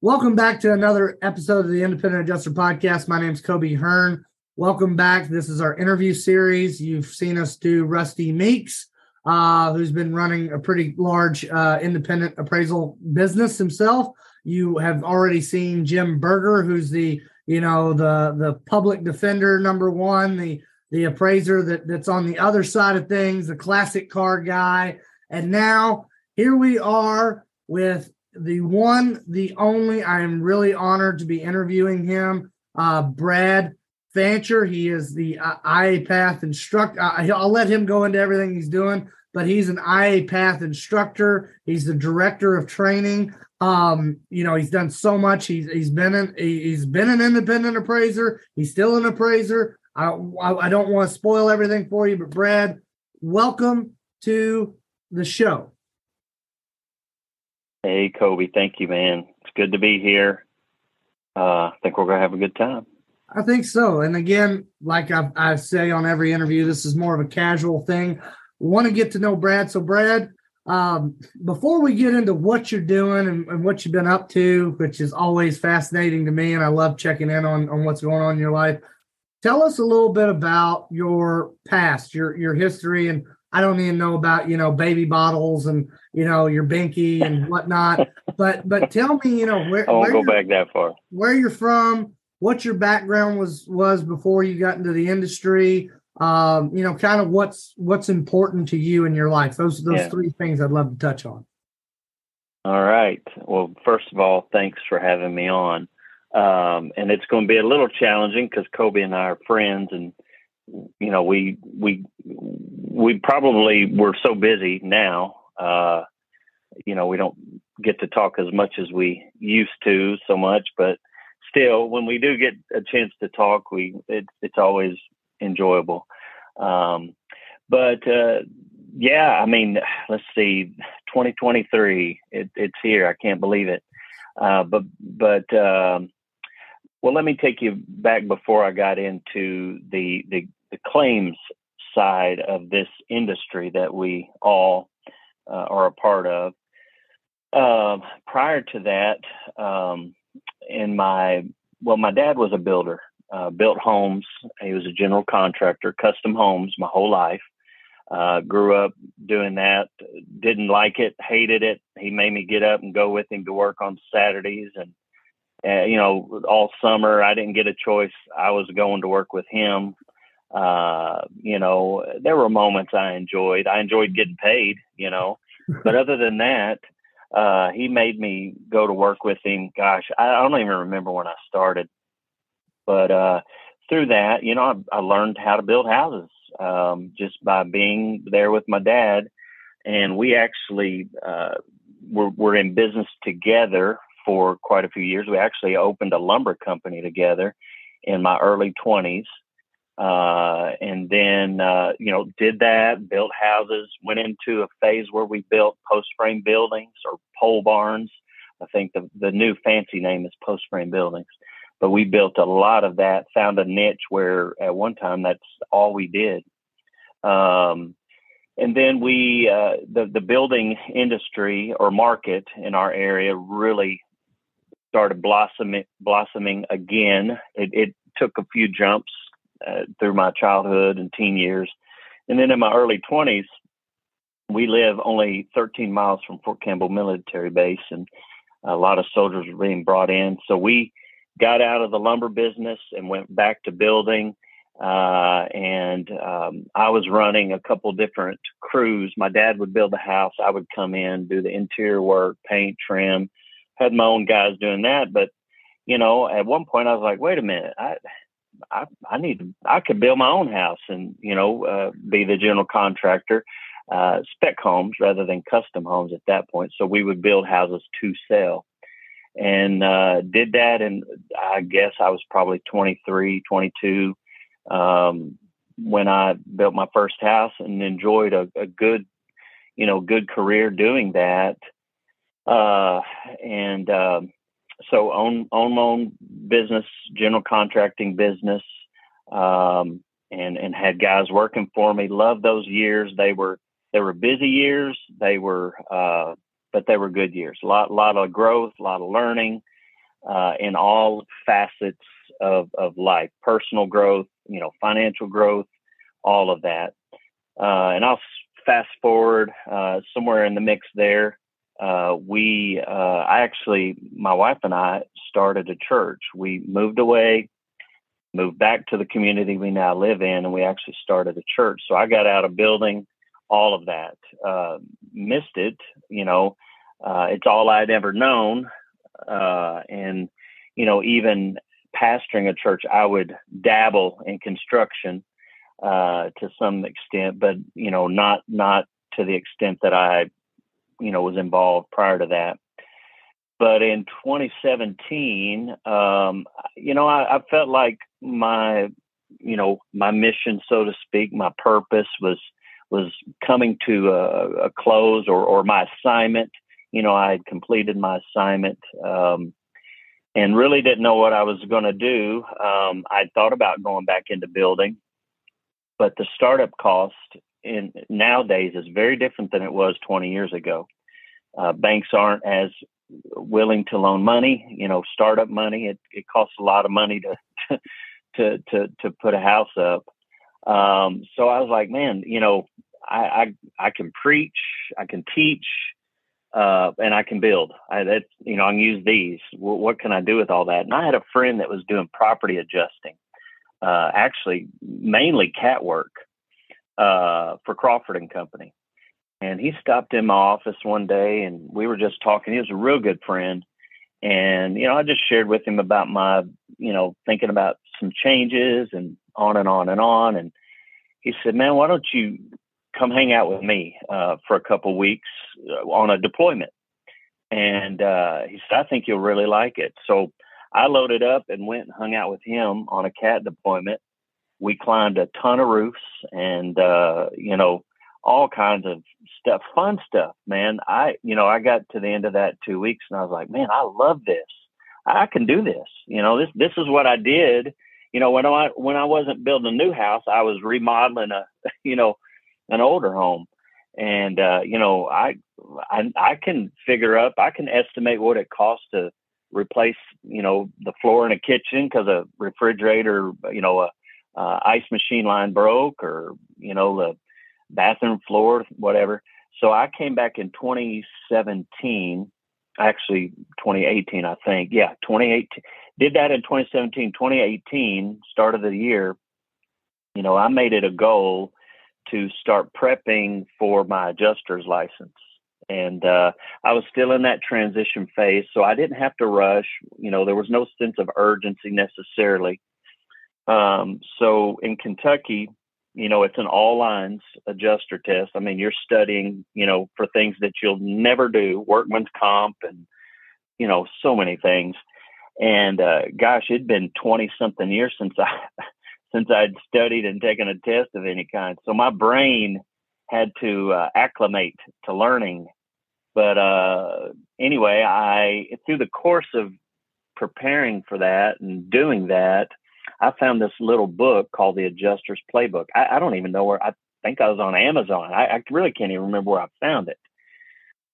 Welcome back to another episode of the Independent Adjuster Podcast. My name is Kobe Hearn. Welcome back. This is our interview series. You've seen us do Rusty Meeks, uh, who's been running a pretty large uh, independent appraisal business himself. You have already seen Jim Berger, who's the you know the the public defender number one, the the appraiser that that's on the other side of things, the classic car guy. And now here we are with the one, the only. I am really honored to be interviewing him, uh, Brad Fancher. He is the uh, IA Path instructor. Uh, I'll let him go into everything he's doing, but he's an IA Path instructor. He's the director of training. Um, you know, he's done so much. He's he's been an he's been an independent appraiser. He's still an appraiser. I I, I don't want to spoil everything for you, but Brad, welcome to the show. Hey, Kobe. Thank you, man. It's good to be here. Uh, I think we're going to have a good time. I think so. And again, like I, I say on every interview, this is more of a casual thing. Want to get to know Brad. So, Brad, um, before we get into what you're doing and, and, what you've been up to, which is always fascinating to me, and I love checking in on, on what's going on in your life, tell us a little bit about your past, your your history, and I don't even know about you know baby bottles and you know your binky and whatnot. but but tell me, you know where I won't where go back that far. Where you're from, what your background was was before you got into the industry. Um, you know, kind of what's what's important to you in your life. Those those yeah. three things I'd love to touch on. All right. Well, first of all, thanks for having me on. Um, and it's going to be a little challenging because Kobe and I are friends, and you know we we we probably we're so busy now. Uh, you know, we don't get to talk as much as we used to so much, but still, when we do get a chance to talk, we it, it's always enjoyable. Um, but uh, yeah, I mean, let's see, 2023, it, it's here. I can't believe it. Uh, but but um, well, let me take you back before I got into the the, the claims side of this industry that we all uh, a part of. Um, prior to that, um, in my well, my dad was a builder, uh, built homes. He was a general contractor, custom homes my whole life. Uh, grew up doing that. Didn't like it, hated it. He made me get up and go with him to work on Saturdays, and uh, you know, all summer I didn't get a choice. I was going to work with him uh, you know, there were moments I enjoyed. I enjoyed getting paid, you know, but other than that, uh, he made me go to work with him. Gosh, I, don't even remember when I started, but uh, through that, you know, I, I learned how to build houses um, just by being there with my dad. And we actually uh, were, were in business together for quite a few years. We actually opened a lumber company together in my early 20s uh, and then uh, you know did that, built houses, went into a phase where we built post frame buildings or pole barns. I think the the new fancy name is post frame buildings, but we built a lot of that. Found a niche where at one time that's all we did. Um, and then we uh, the the building industry or market in our area really started blossoming blossoming again. It, it took a few jumps uh, through my childhood and teen years. And then in my early 20s, we live only 13 miles from Fort Campbell Military Base, and a lot of soldiers were being brought in. So we got out of the lumber business and went back to building. Uh, and um, I was running a couple different crews. My dad would build the house. I would come in, do the interior work, paint, trim. Had my own guys doing that, but you know, at one point I was like, wait a minute, I I, I need to, I could build my own house and, you know, uh, be the general contractor, uh, spec homes rather than custom homes at that point. So we would build houses to sell. and uh, did that. And I guess I was probably 23, 22 um, when I built my first house and enjoyed a, a good, you know, good career doing that. Uh, and um, so own own my own business, general contracting business, um, and and had guys working for me. Loved those years. They were they were busy years. They were uh, but they were good years. A lot lot of growth, a lot of learning uh, in all facets of of life, personal growth, you know, financial growth, all of that. Uh, and I'll fast forward uh, somewhere in the mix there uh, we, uh, I actually, my wife and I started a church. We moved away, moved back to the community we now live in, and we actually started a church. So I got out of building all of that, uh, missed it. You know, uh, it's all I'd ever known. Uh, and, you know, even pastoring a church, I would dabble in construction uh, to some extent, but, you know, not, not to the extent that I you know was involved prior to that. But in 2017, um, you know, I, I felt like my you know my mission, so to speak, my purpose was was coming to a, a close, or or my assignment. You know, I had completed my assignment. Um, and really didn't know what I was going to do. Um, I thought about going back into building, but the startup cost in nowadays is very different than it was 20 years ago. Uh, banks aren't as willing to loan money, you know, startup money. It, it costs a lot of money to, to, to, to put a house up. Um, so I was like, man, you know, I, I, I can preach, I can teach, uh, and I can build. I, that, you know, I can use these. W- what can I do with all that? And I had a friend that was doing property adjusting, uh, actually mainly cat work uh, for Crawford and Company. And he stopped in my office one day and we were just talking. He was a real good friend. And, you know, I just shared with him about my, you know, thinking about some changes and on and on and on. And he said, man, why don't you come hang out with me uh, for a couple weeks uh, on a deployment? And uh, he said, I think you'll really like it. So I loaded up and went and hung out with him on a cat deployment we climbed a ton of roofs and uh, you know all kinds of stuff, fun stuff, man. I you know I got to the end of that two weeks and I was like, man, I love this. I can do this. You know this this is what I did. You know when I when I wasn't building a new house, I was remodeling a you know an older home, and uh, you know I I I can figure up I can estimate what it costs to replace you know the floor in a kitchen because a refrigerator you know a uh, ice machine line broke or you know the bathroom floor whatever. So i came back in 2017 actually 2018 i think. Yeah 2018 did that in 2017 2018 start of the year you know i made it a goal to start prepping for my adjuster's license. And uh, i was still in that transition phase so i didn't have to rush. You know there was no sense of urgency necessarily um, so in Kentucky, you know, it's an all lines adjuster test. I mean, you're studying, you know, for things that you'll never do, workman's comp and, you know, so many things. And uh, gosh, it'd been 20 something years since I, since I'd studied and taken a test of any kind. So my brain had to uh, acclimate to learning. But uh, anyway, I, through the course of preparing for that and doing that, I found this little book called The Adjuster's Playbook. I, I don't even know where. I think I was on Amazon. I, I really can't even remember where I found it.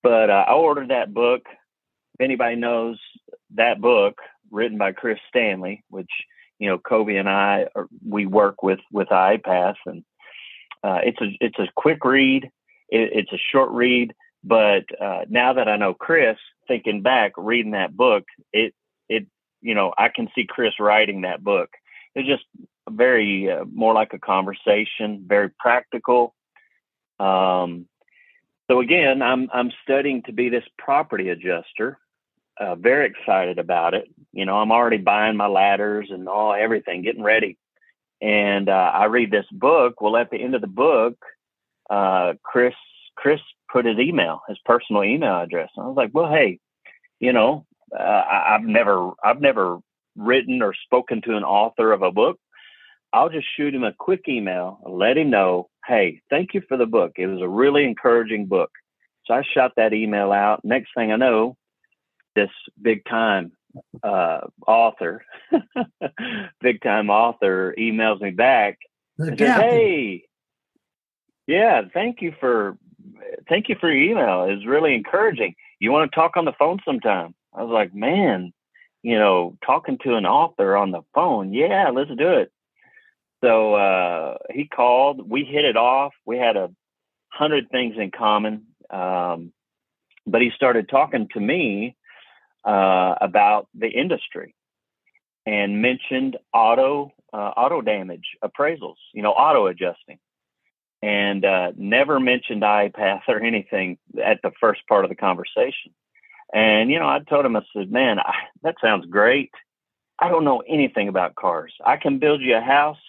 But uh, I ordered that book. If anybody knows that book, written by Chris Stanley, which you know Kobe and I are, we work with with IA Path, and uh, it's a it's a quick read. It, it's a short read, but uh, now that I know Chris, thinking back, reading that book, it it you know I can see Chris writing that book it's just very uh, more like a conversation, very practical. Um, so again, I'm I'm studying to be this property adjuster. Uh, very excited about it. You know, I'm already buying my ladders and all everything, getting ready. And uh, I read this book. Well, at the end of the book, uh, Chris Chris put his email, his personal email address. And I was like, well, hey, you know, uh, I, I've never I've never written or spoken to an author of a book. I'll just shoot him a quick email, let him know, hey, thank you for the book. It was a really encouraging book. So I shot that email out. Next thing I know, this big time uh, author, big time author emails me back and says, "Hey, yeah, thank you for thank you for your email. It's really encouraging. You want to talk on the phone sometime?" I was like, "Man, you know, talking to an author on the phone. Yeah, let's do it." So uh, he called. We hit it off. We had a hundred things in common. Um, but he started talking to me uh, about the industry and mentioned auto uh, auto damage appraisals, you know, auto adjusting, and uh, never mentioned IA Path or anything at the first part of the conversation. And you know, I told him, I said, "Man, I, that sounds great. I don't know anything about cars. I can build you a house,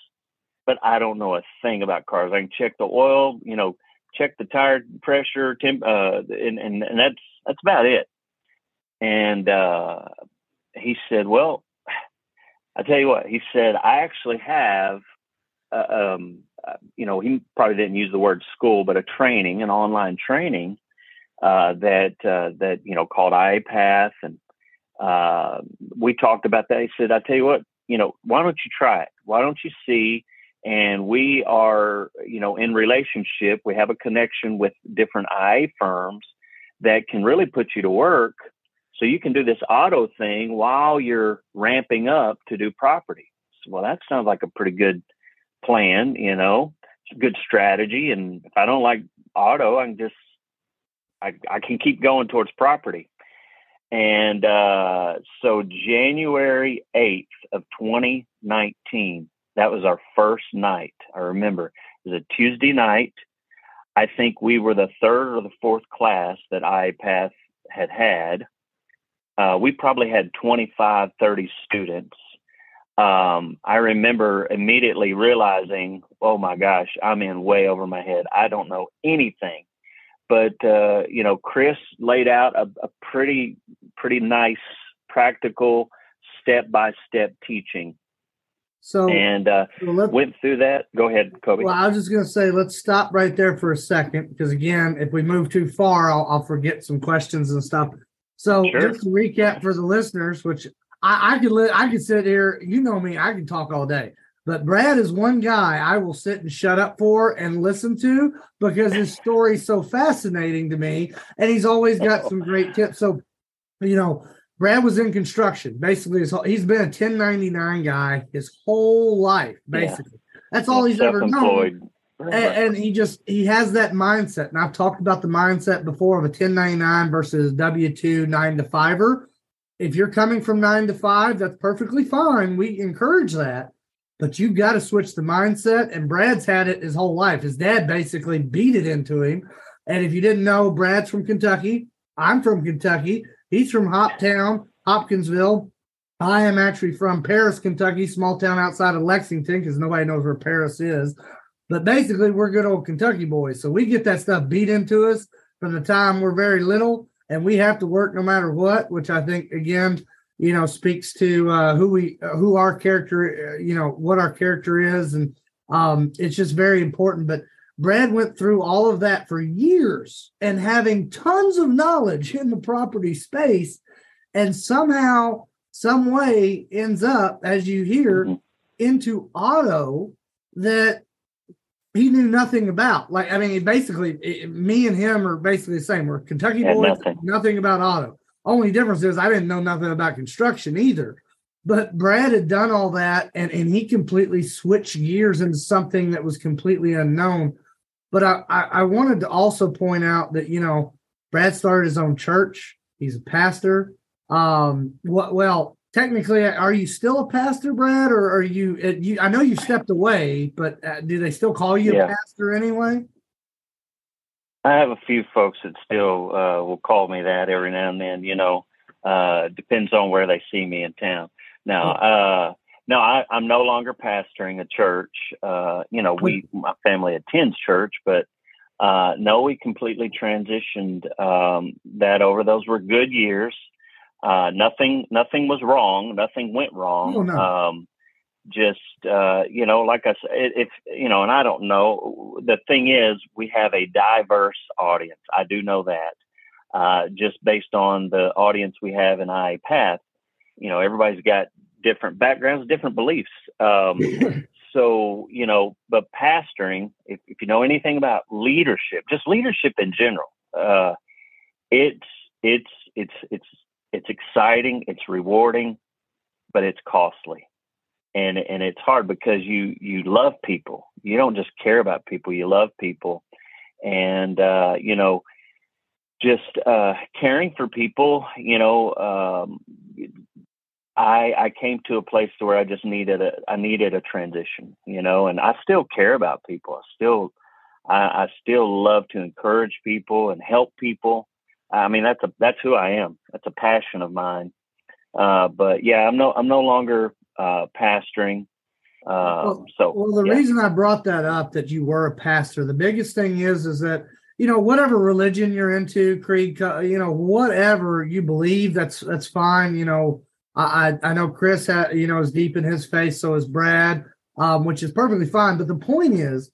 but I don't know a thing about cars. I can check the oil, you know, check the tire pressure, temp, uh, and, and and that's that's about it." And uh, he said, Well, I tell you what, he said, I actually have, uh, um, uh, you know, he probably didn't use the word school, but a training, an online training uh, that, uh, that, you know, called IA Path. And uh, we talked about that. He said, I tell you what, you know, why don't you try it? Why don't you see? And we are, you know, in relationship. We have a connection with different IA firms that can really put you to work so you can do this auto thing while you're ramping up to do property. So, well, that sounds like a pretty good plan, you know, good strategy. And if I don't like auto, I can just, I, I can keep going towards property. And uh, so January 8th of 2019, that was our first night. I remember it was a Tuesday night. I think we were the third or the fourth class that IA Path had had uh, we probably had 25, 30 students. Um, I remember immediately realizing, oh my gosh, I'm in way over my head. I don't know anything. But, uh, you know, Chris laid out a, a pretty, pretty nice, practical, step by step teaching. So, and uh, so went through that. Go ahead, Kobe. Well, I was just going to say, let's stop right there for a second because, again, if we move too far, I'll, I'll forget some questions and stuff. So sure. just to recap for the listeners, which I, I could li- I could sit here, you know me, I can talk all day. But Brad is one guy I will sit and shut up for and listen to because his story is so fascinating to me. And he's always got some great tips. So, you know, Brad was in construction. Basically, his whole, he's been a 1099 guy his whole life, basically. Yeah. That's all he's ever known and, and, he just he has that mindset and i've talked about the mindset before of a 1099 versus w2 9 to 5er if you're coming from 9 to 5 that's perfectly fine we encourage that but you've got to switch the mindset and brad's had it his whole life. His dad basically beat it into him. And if you didn't know brad's from kentucky. I'm from kentucky. He's from hoptown hopkinsville. I am actually from paris kentucky small town outside of lexington because nobody knows where paris is. But basically, we're good old Kentucky boys. So we get that stuff beat into us from the time we're very little, and we have to work no matter what, which I think, again, you know, speaks to uh, who we, uh, who our character, uh, you know, what our character is. And um, it's just very important. But Brad went through all of that for years and having tons of knowledge in the property space, and somehow, some way ends up, as you hear, mm-hmm. into auto that he knew nothing about. Like, I mean, basically, it, me and him are basically the same. We're Kentucky boys, nothing. nothing. about auto. Only difference is I didn't know nothing about construction either. But Brad had done all that, and and he completely switched gears into something that was completely unknown. But I, I, I wanted to also point out that you know Brad started his own church. He's a pastor. Um, what well, technically, are you still a pastor, Brad, or are you? Uh, you I know you stepped away, but uh, do they still call you yeah. a pastor anyway? I have a few folks that still uh, will call me that every now and then. You know, uh, depends on where they see me in town. Now, uh, no, I, am no longer pastoring a church. Uh, you know, we my family attends church, but uh, no, we completely transitioned um, that over. Those were good years. Uh, nothing, nothing was wrong. Nothing went wrong. Oh, no. um, just uh, you know, like I said, if you know, and I don't know. The thing is, we have a diverse audience. I do know that. Uh, just based on the audience we have in IA Path, you know, everybody's got different backgrounds, different beliefs. Um, so you know, but pastoring, if, if you know anything about leadership, just leadership in general, uh, it's it's it's it's it's exciting, it's rewarding, but it's costly and and it's hard because you you love people. You don't just care about people. You love people, and uh, you know, just uh, caring for people. You know, um, I I came to a place where I just needed a I needed a transition. You know, and I still care about people. I still I, I still love to encourage people and help people. I mean, that's a that's who I am. That's a passion of mine. Uh, but yeah, I'm no I'm no longer uh, pastoring. Um, well, so, well, the yeah. reason I brought that up that you were a pastor, the biggest thing is, is that you know whatever religion you're into, creed, you know whatever you believe, that's that's fine. You know, I I know Chris had you know is deep in his faith, so is Brad, um, which is perfectly fine. But the point is,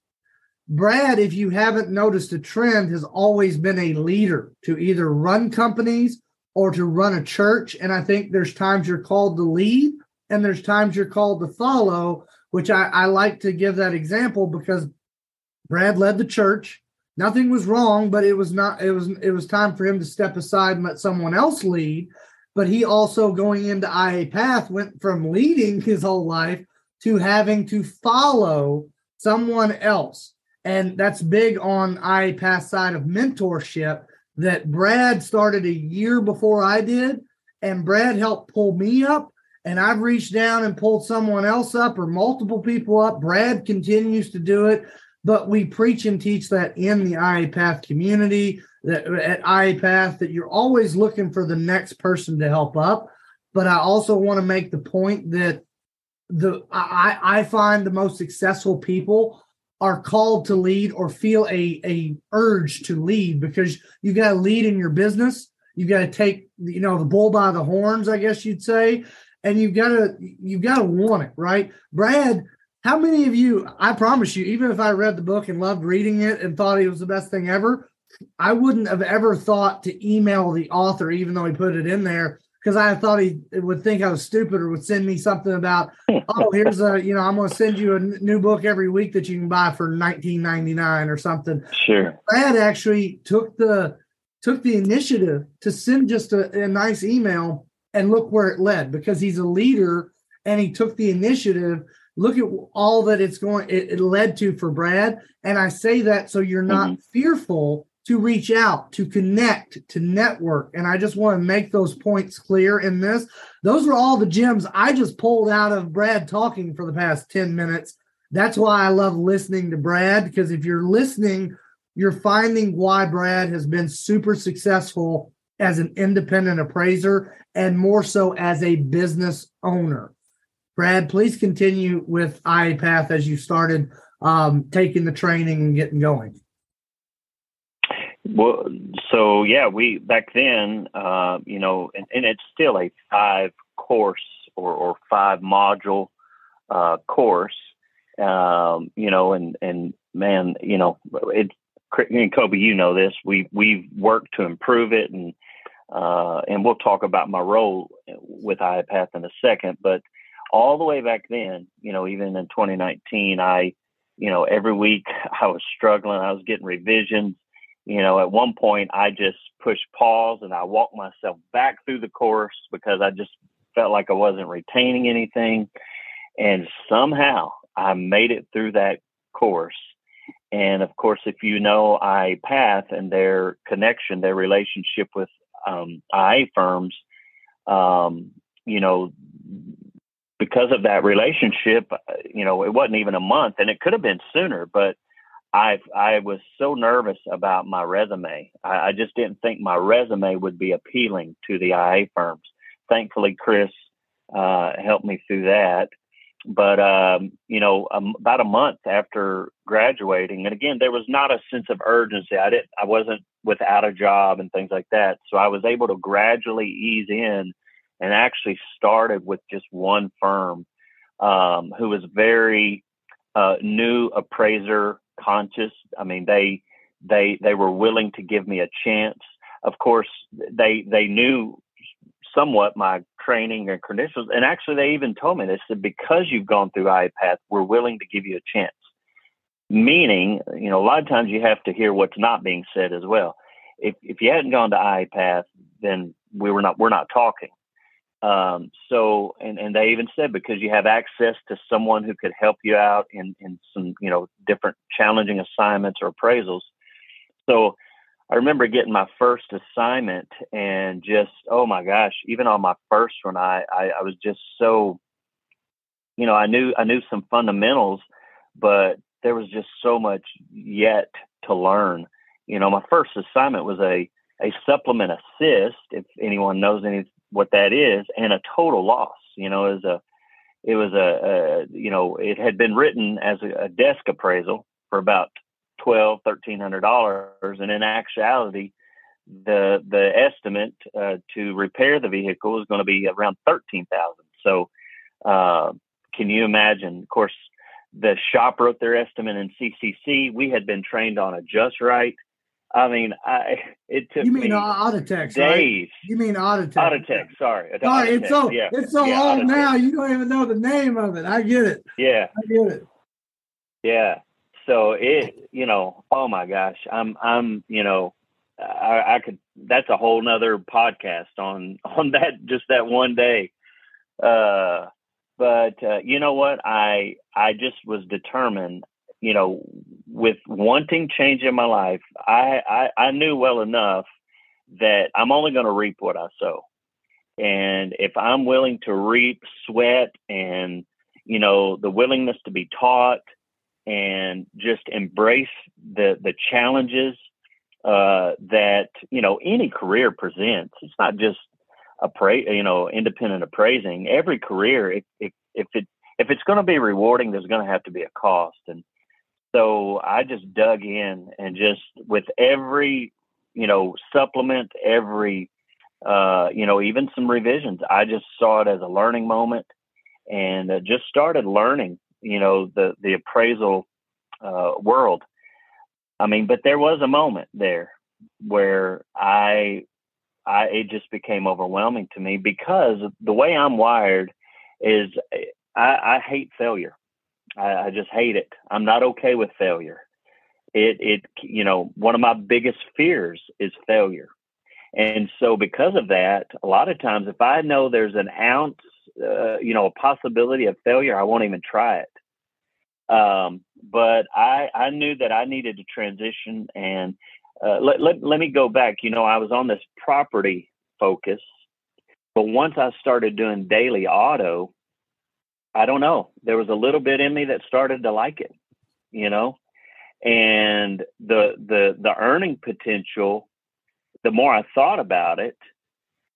Brad, if you haven't noticed a trend, has always been a leader to either run companies or to run a church. And I think there's times you're called to lead and there's times you're called to follow, which I, I like to give that example because Brad led the church. Nothing was wrong, but it was not it was it was time for him to step aside and let someone else lead. But he also going into IA Path went from leading his whole life to having to follow someone else. And that's big on IA Path side of mentorship that Brad started a year before I did. And Brad helped pull me up and I've reached down and pulled someone else up or multiple people up. Brad continues to do it, but we preach and teach that in the IA Path community, that at IA Path, that you're always looking for the next person to help up. But I also want to make the point that the I, I find the most successful people are called to lead or feel a, a urge to lead because you got to lead in your business. You got to take, you know, the bull by the horns, I guess you'd say and you've got to you've got to want it, right? Brad, how many of you? I promise you, even if I read the book and loved reading it and thought it was the best thing ever, I wouldn't have ever thought to email the author, even though he put it in there, because I thought he would think I was stupid or would send me something about, oh, here's a, you know, I'm going to send you a new book every week that you can buy for 19.99 or something. Sure. Brad actually took the took the initiative to send just a, a nice email and look where it led because he's a leader and he took the initiative. Look at all that it's going it, it led to for brad. And i say that so you're not mm-hmm. fearful to reach out to connect to network. And i just want to make those points clear in this. Those are all the gems i just pulled out of brad talking for the past 10 minutes. That's why i love listening to brad because if you're listening you're finding why brad has been super successful as an independent appraiser and more so as a business owner. Brad, please continue with IA Path as you started um, taking the training and getting going. Well, so yeah, we back then, uh, you know, and, and, it's still a five course or, or five module uh, course, um, you know, and and man, you know, it. And Kobe, you know this. We we've worked to improve it, and uh, and we'll talk about my role with IA Path in a second. But all the way back then, you know, even in 2019, I, you know, every week I was struggling. I was getting revisions. You know, at one point I just pushed pause and I walked myself back through the course because I just felt like I wasn't retaining anything. And somehow I made it through that course. And of course, if you know IA Path and their connection, their relationship with um, IA firms, um, you know, because of that relationship, uh, you know, it wasn't even a month, and it could have been sooner. But I I was so nervous about my resume. I, I just didn't think my resume would be appealing to the IA firms. Thankfully, Chris uh, helped me through that. But um, you know, um, about a month after graduating, and again, there was not a sense of urgency. I didn't. I wasn't without a job and things like that. So I was able to gradually ease in and actually started with just one firm um, who was very uh, new appraiser conscious. I mean, they they they were willing to give me a chance. Of course, they they knew somewhat my training and credentials, and actually, they even told me they said because you've gone through IAPath, we're willing to give you a chance. Meaning, you know, a lot of times you have to hear what's not being said as well. If if you hadn't gone to IAPath, then we were not we're not talking. Um, so, and, and they even said because you have access to someone who could help you out in, in some, you know, different challenging assignments or appraisals. So I remember getting my first assignment and just, oh my gosh, even on my first one, I, I, I was just so, you know, I knew, I knew some fundamentals, but there was just so much yet to learn. You know, my first assignment was a, a supplement assist, if anyone knows any what that is, and a total loss. You know, as a it was a, a, you know it had been written as a, a desk appraisal for about twelve thirteen hundred dollars, and in actuality, the the estimate uh, to repair the vehicle is going to be around thirteen thousand. So, uh, can you imagine? Of course, the shop wrote their estimate in CCC. We had been trained on a just right I mean, I it took you mean me Audatex, days. Right? You mean Audatex? Audatex, sorry. Sorry, Audatex, it's so yeah. it's so yeah, old Audatex. now. You don't even know the name of it. I get it. Yeah, I get it. Yeah. So it, you know, oh my gosh, I'm, I'm, you know, I, I could. That's a whole nother podcast on on that just that one day. Uh, but uh, you know what? I I just was determined you know, with wanting change in my life, I, I, I knew well enough that I'm only going to reap what I sow. And if I'm willing to reap sweat and, you know, the willingness to be taught and just embrace the, the challenges uh, that, you know, any career presents, it's not just appra- you know, independent appraising. Every career, if, if, if it, if it's going to be rewarding, there's going to have to be a cost. And, so I just dug in and just with every, you know, supplement, every, uh, you know, even some revisions, I just saw it as a learning moment and uh, just started learning, you know, the, the appraisal uh, world. I mean, but there was a moment there where I, I, it just became overwhelming to me because the way I'm wired is I, I hate failure. I, I just hate it. I'm not okay with failure. It it you know one of my biggest fears is failure, and so because of that, a lot of times if I know there's an ounce, uh, you know, a possibility of failure, I won't even try it. Um, but I I knew that I needed to transition and uh, let, let let me go back. You know, I was on this property focus, but once I started doing daily auto, I don't know. There was a little bit in me that started to like it, you know, and the the the earning potential. The more I thought about it,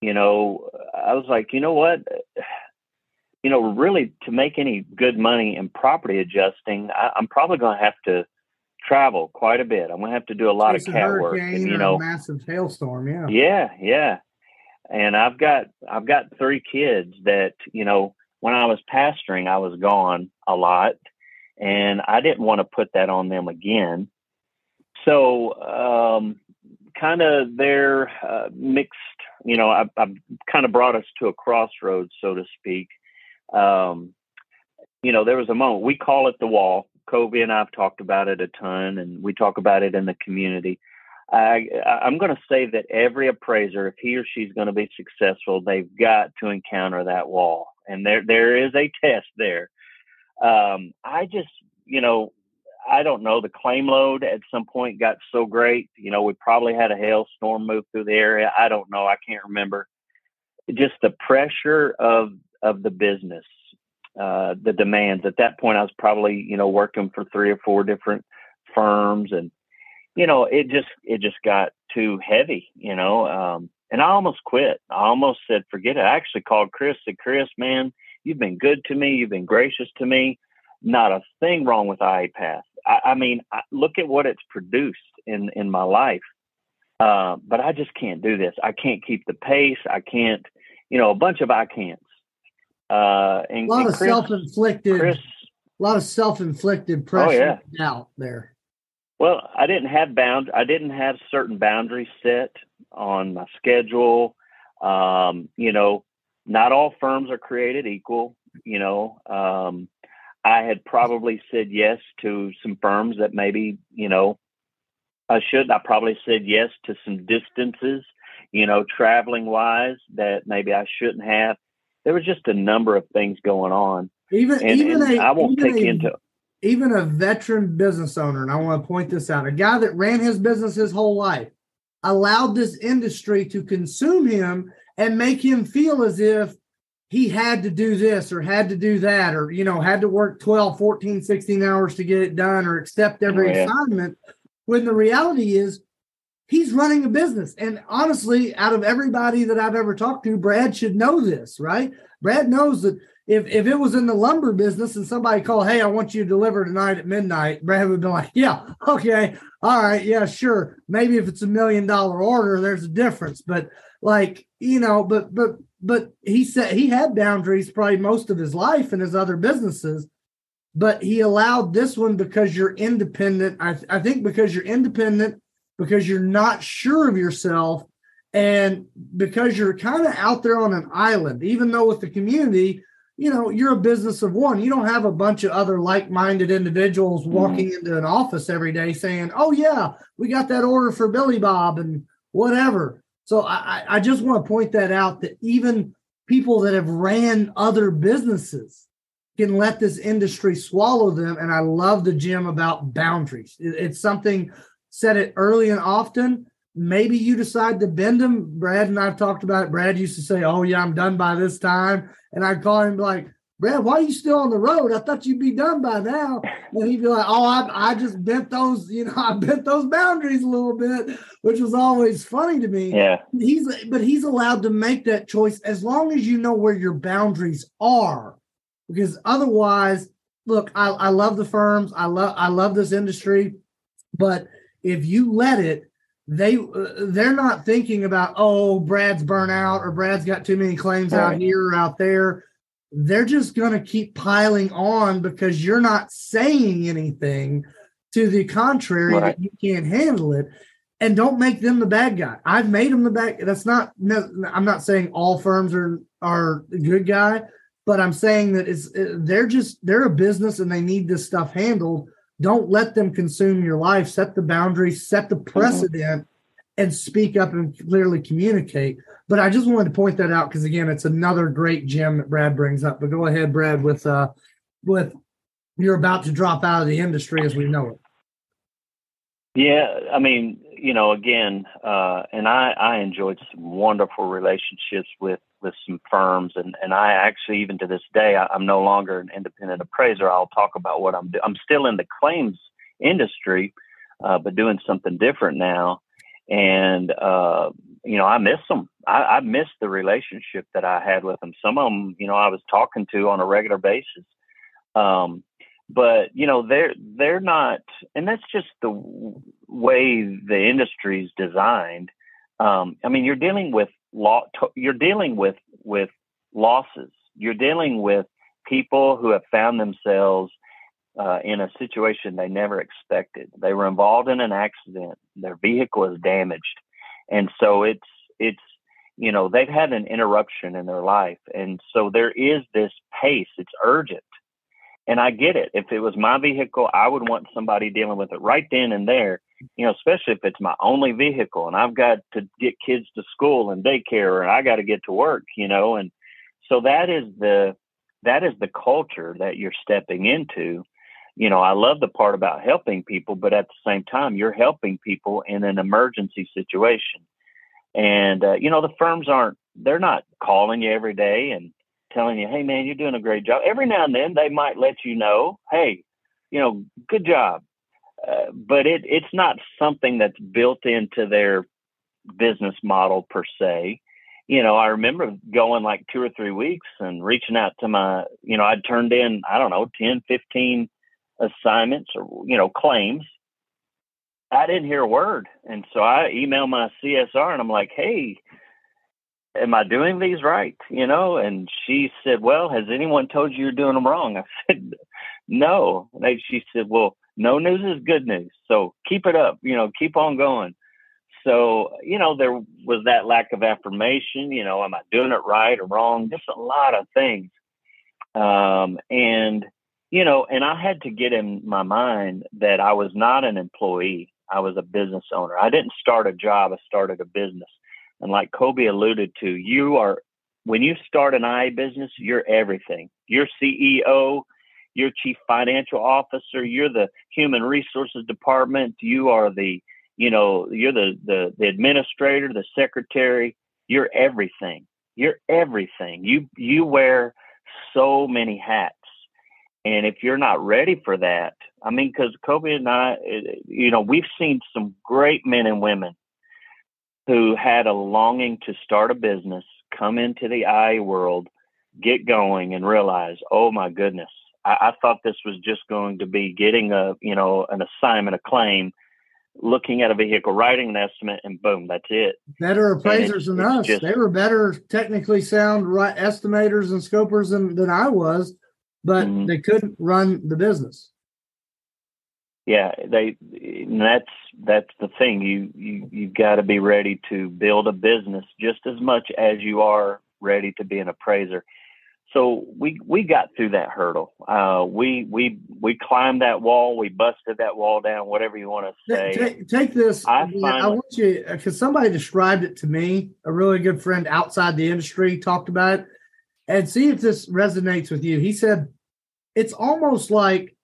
you know, I was like, you know what, you know, really to make any good money in property adjusting, I, am probably going to have to travel quite a bit. I'm going to have to do a lot it's of cat work. And, you know, massive hailstorm. Yeah. Yeah, yeah. And I've got I've got three kids that you know when I was pastoring, I was gone a lot, and I didn't want to put that on them again. So, um, kind of they're uh, mixed. You know, I've, I've kind of brought us to a crossroads, so to speak. Um, you know, there was a moment we call it the wall. Kobe and I've talked about it a ton, and we talk about it in the community. I, I'm going to say that every appraiser, if he or she's going to be successful, they've got to encounter that wall and there there is a test there. Um, I just, you know, I don't know. The claim load at some point got so great. You know, we probably had a hailstorm move through the area. I don't know. I can't remember. Just the pressure of of the business, uh, the demands. At that point, I was probably you know working for three or four different firms, and you know, it just it just got too heavy. You know, um, and I almost quit. I almost said, forget it. I actually called Chris, said, Chris, man, you've been good to me. You've been gracious to me. Not a thing wrong with IAPath. I, I mean, I, look at what it's produced in, in my life. Uh, but I just can't do this. I can't keep the pace. I can't, you know, a bunch of I can'ts. Uh, and, a lot of Chris, self-inflicted, Chris, a lot of self-inflicted pressure oh, yeah. out there. Well, I didn't have bound. I didn't have certain boundaries set on my schedule. Um, you know, not all firms are created equal. You know, um, I had probably said yes to some firms that maybe you know I should. I probably said yes to some distances. You know, traveling wise that maybe I shouldn't have. There was just a number of things going on. Even and, even and a, I won't take a, into even a veteran business owner, and I want to point this out, a guy that ran his business his whole life, allowed this industry to consume him and make him feel as if he had to do this or had to do that or you know had to work 12 14 16 hours to get it done or accept every oh, yeah. assignment when the reality is he's running a business and honestly out of everybody that i've ever talked to brad should know this right brad knows that if if it was in the lumber business and somebody called, hey, I want you to deliver tonight at midnight, Brad would be like, yeah, okay, all right, yeah, sure. Maybe if it's a million dollar order, there's a difference, but like you know, but but but he said he had boundaries probably most of his life in his other businesses, but he allowed this one because you're independent. I I think because you're independent, because you're not sure of yourself, and because you're kind of out there on an island, even though with the community you know, you're a business of one. You don't have a bunch of other like-minded individuals mm-hmm. walking mm-hmm. into an office every day saying, "Oh yeah, we got that order for Billy Bob and whatever." So I, I just want to point that out that even people that have ran other businesses can let this industry swallow them. And I love the gem about boundaries. It's something said it early and often. Maybe you decide to bend them. Brad and I've talked about it. Brad used to say, "Oh yeah, I'm done by this time." and I'd call him like, Brad, why are you still on the road? I thought you'd be done by now. And he'd be like, Oh, I, I just bent those, you know, I bent those boundaries a little bit, which was always funny to me. Yeah. He's but he's allowed to make that choice as long as you know where your boundaries are. Because otherwise, look, I, I love the firms, I love I love this industry, but if you let it, they uh, they're not thinking about oh Brad's burnout or Brad's got too many claims out here or out there. They're just going to keep piling on because you're not saying anything to the contrary right. that you can't handle it. And don't make them the bad guy. I've made them the bad. That's not. No, I'm not saying all firms are are a good guy, but I'm saying that it's they're just they're a business and they need this stuff handled don't let them consume your life. Set the boundaries, set the mm-hmm. precedent, mm-hmm. and speak up and clearly communicate. But I just wanted to point that out because again, it's another great gem that Brad brings up. But go ahead, Brad, with uh with you're about to drop out of the industry as we know it. Yeah, I mean, you know, again, uh, and I, I enjoyed some wonderful relationships with with some firms, and and I actually even to this day I, am no longer an independent appraiser. I'll talk about what I'm doing. I'm still in the claims industry, uh, but doing something different now, and uh, you know I miss them. I, I miss the relationship that I had with them. Some of them, you know, I was talking to on a regular basis. Um, but you know they're they're not and that's just the way the industry is designed um, i mean you're dealing with you're dealing with with losses. You're dealing with people who have found themselves uh, in a situation they never expected. They were involved in an accident. Their vehicle is damaged. And so it's it's you know they've had an interruption in their life. And so there is this pace. It's urgent. And I get it. If it was my vehicle, I would want somebody dealing with it right then and there, you know, especially if it's my only vehicle and I've got to get kids to school and daycare and I got to get to work, you know, and so that is the that is the culture that you're stepping into. You know, I love the part about helping people, but at the same time, you're helping people in an emergency situation. And uh, you know, the firms aren't they're not calling you every day and telling you, hey, man, you're doing a great job. Every now and then they might let you know, hey, you know, good job. Uh, but it, it's not something that's built into their business model per se. You know, I remember going like two or three weeks and reaching out to my, you know, I'd turned in, I don't know, 10, 15 assignments or, you know, claims. I didn't hear a word. And so I emailed my CSR and I'm like, hey, am I doing these right? You know, and she said, well, has anyone told you you're doing them wrong? I said, no. And she said, well, no news is good news. So keep it up, you know, keep on going. So, you know, there was that lack of affirmation, you know, am I doing it right or wrong? Just a lot of things. Um, and, you know, and I had to get in my mind that I was not an employee. I was a business owner. I didn't start a job. I started a business. And like Kobe alluded to, you are, when you start an IA business, you're everything. You're CEO, you're chief financial officer, you're the human resources department, you are the, you know, you're the, the, the administrator, the secretary, you're everything. You're everything. You, you wear so many hats. And if you're not ready for that, I mean, because Kobe and I, eh, eh, you know, we've seen some great men and women who had a longing to start a business, come into the IA world, get going, and realize, oh my goodness, I, I thought this was just going to be getting a, you know, an assignment, a claim, looking at a vehicle, writing an estimate, and boom, that's it. Better appraisers than us. Just, they were better technically sound right estimators and scopers than, than I was, but mm-hmm. they couldn't run the business. Yeah, they that's that's the thing. You you you've got to be ready to build a business just as much as you are ready to be an appraiser so we we got through that hurdle. Uh, we we we climbed that wall. We busted that wall down. Whatever you want to say. Take, take this. I, I want you because somebody described it to me. A really good friend outside the industry talked about it, and see if this resonates with you. He said it's almost like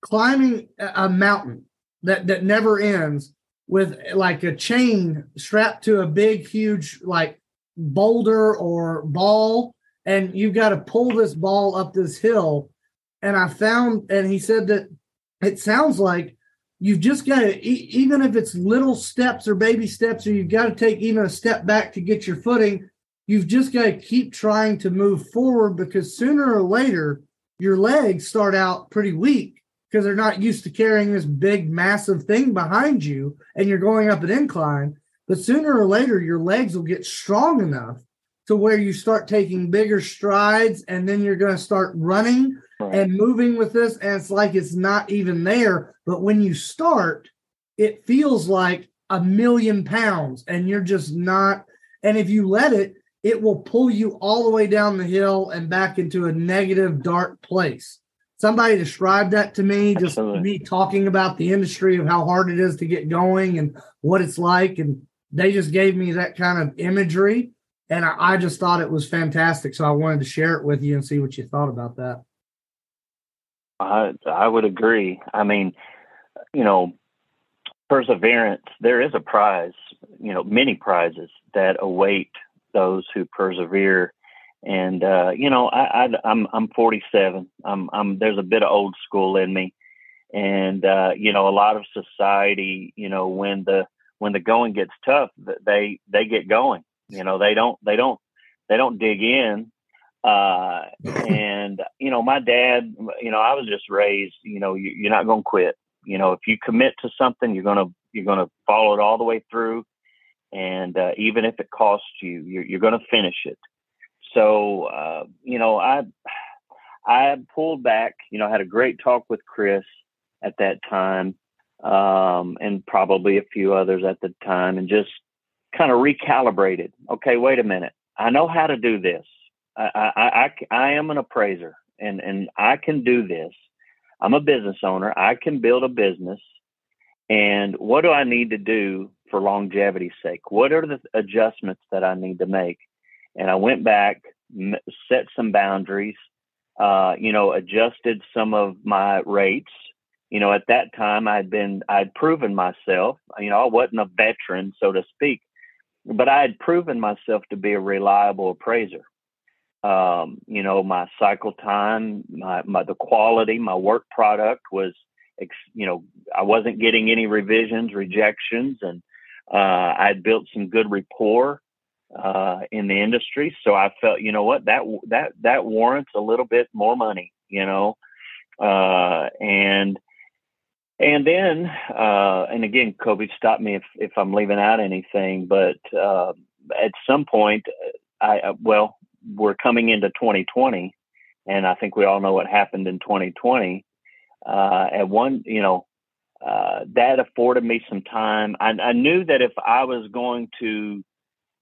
climbing a mountain that that never ends with like a chain strapped to a big huge like boulder or ball and you've got to pull this ball up this hill. And I found, and he said that it sounds like you've just got to, even if it's little steps or baby steps, or you've got to take even a step back to get your footing, you've just got to keep trying to move forward because sooner or later, your legs start out pretty weak because they're not used to carrying this big, massive thing behind you and you're going up an incline. But sooner or later, your legs will get strong enough to where you start taking bigger strides and then you're going to start running right. and moving with this and it's like it's not even there but when you start it feels like a million pounds and you're just not and if you let it it will pull you all the way down the hill and back into a negative dark place somebody described that to me just Absolutely. me talking about the industry of how hard it is to get going and what it's like and they just gave me that kind of imagery and I, I just thought it was fantastic. So I wanted to share it with you and see what you thought about that. I I would agree. I mean, you know, perseverance. There is a prize. You know, many prizes that await those who persevere. And uh, you know, I, I I'm I'm 47. I'm I'm there's a bit of old school in me, and uh, you know, a lot of society. You know, when the when the going gets tough, they they get going you know, they don't they don't they don't dig in. Uh, and you know, my dad, you know, I was just raised, you know, you, you're not going to quit. You know, if you commit to something, you're gonna you're gonna follow it all the way through, and uh, even if it costs you, you're, you're going to finish it. So, uh, you know, I I pulled back. You know, I had a great talk with Chris at that time, um, and probably a few others at the time, and just kind of recalibrated. Okay, wait a minute. I know how to do this. I, I, I, I am an appraiser and, and I can do this. I'm a business owner. I can build a business. And what do I need to do for longevity's sake? What are the adjustments that I need to make? And I went back, set some boundaries, uh, you know, adjusted some of my rates. You know, at that time I'd been, I'd proven myself, you know, I wasn't a veteran, so to speak, but I had proven myself to be a reliable appraiser. Um, you know, my cycle time, my, my the quality, my work product was, ex, you know, I wasn't getting any revisions, rejections, and uh, I had built some good rapport uh, in the industry. So I felt, you know what, that that that warrants a little bit more money, you know, uh, and and then, uh, and again, Kobe, stop me if, if I'm leaving out anything, but, uh, at some point, I well, we're coming into 2020, and I think we all know what happened in 2020. Uh, at one, you know, uh, that afforded me some time. I, I knew that if I was going to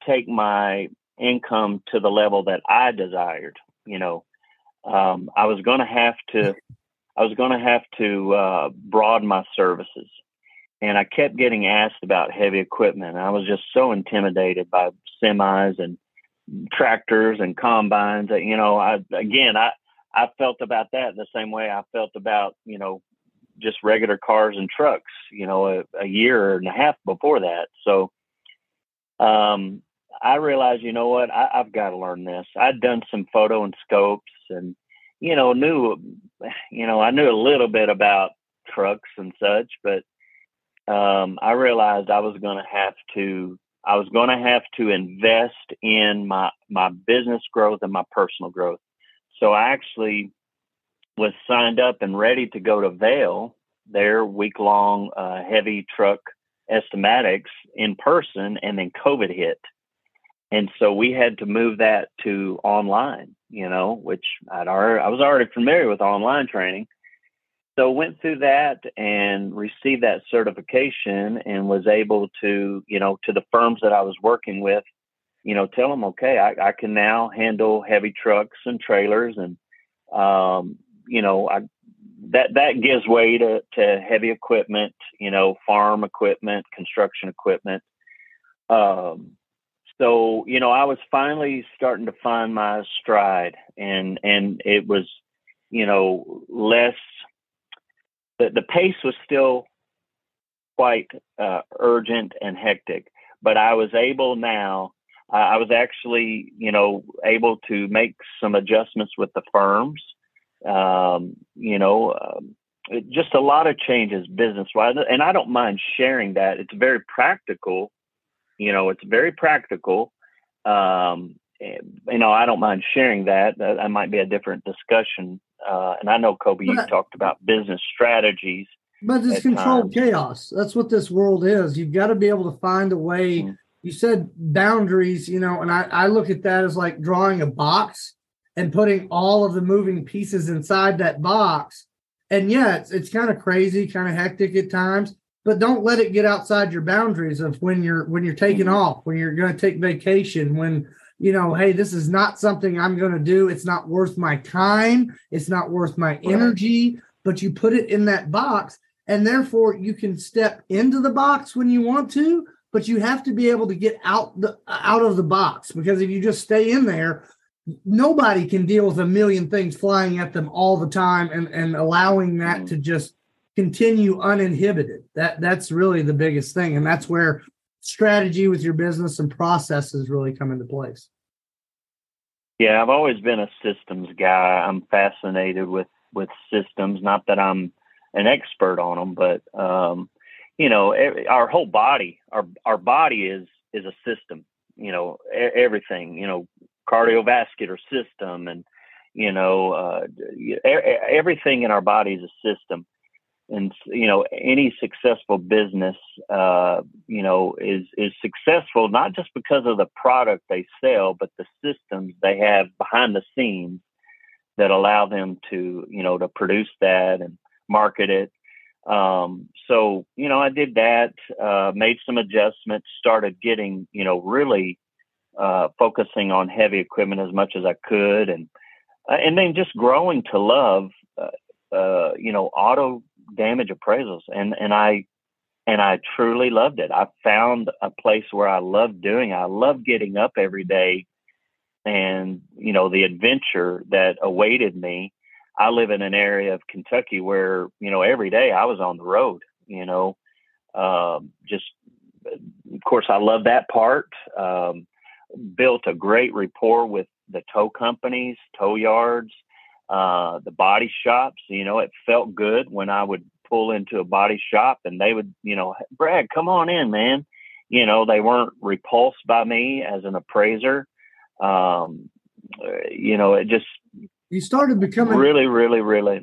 take my income to the level that I desired, you know, um, I was going to have to, I was going to have to uh, broaden my services. And I kept getting asked about heavy equipment. I was just so intimidated by semis and tractors and combines. You know, I again, I I felt about that the same way I felt about you know just regular cars and trucks. You know, a, a year and a half before that. So, um, I realized, you know what, I, I've got to learn this. I'd done some photo and scopes, and you know, knew, you know, I knew a little bit about trucks and such, but um, I realized I was going to have to I was going to have to invest in my my business growth and my personal growth. So I actually was signed up and ready to go to Vale, their week long uh, heavy truck estimatics in person, and then COVID hit, and so we had to move that to online. You know, which I'd already I was already familiar with online training, so went through that and received that certification and was able to you know to the firms that i was working with you know tell them okay i, I can now handle heavy trucks and trailers and um, you know i that that gives way to, to heavy equipment you know farm equipment construction equipment um, so you know i was finally starting to find my stride and and it was you know less the, the pace was still quite uh, urgent and hectic, but I was able now. Uh, I was actually, you know, able to make some adjustments with the firms. Um, you know, um, just a lot of changes business wise, and I don't mind sharing that. It's very practical. You know, it's very practical. Um, you know, I don't mind sharing that. That, that might be a different discussion uh, and I know Kobe, you talked about business strategies. But it's controlled times. chaos. That's what this world is. You've got to be able to find a way. Mm-hmm. You said boundaries, you know, and I, I look at that as like drawing a box and putting all of the moving pieces inside that box. And yeah, it's, it's kind of crazy, kind of hectic at times, but don't let it get outside your boundaries of when you're when you're taking mm-hmm. off, when you're going to take vacation, when you know, hey, this is not something I'm going to do. It's not worth my time. It's not worth my energy. But you put it in that box, and therefore you can step into the box when you want to. But you have to be able to get out the out of the box because if you just stay in there, nobody can deal with a million things flying at them all the time and and allowing that mm-hmm. to just continue uninhibited. That that's really the biggest thing, and that's where strategy with your business and processes really come into place? Yeah, I've always been a systems guy. I'm fascinated with with systems. Not that I'm an expert on them, but um, you know, our whole body, our our body is is a system. You know, everything. You know, cardiovascular system, and you know, uh, everything in our body is a system and you know any successful business uh, you know is is successful not just because of the product they sell but the systems they have behind the scenes that allow them to you know to produce that and market it. Um, so you know i did that uh, made some adjustments started getting you know really uh, focusing on heavy equipment as much as i could and uh, and then just growing to love uh, uh, you know auto damage appraisals and and I and I truly loved it. I found a place where I loved doing. It. I love getting up every day and you know the adventure that awaited me. I live in an area of Kentucky where you know every day I was on the road. You know, um, just of course I love that part. Um, built a great rapport with the tow companies, tow yards, uh, the body shops. You know, it felt good when I would pull into a body shop and they would, you know, Brad, come on in, man. You know, they weren't repulsed by me as an appraiser. Um, you know, it just you started becoming really, really, really.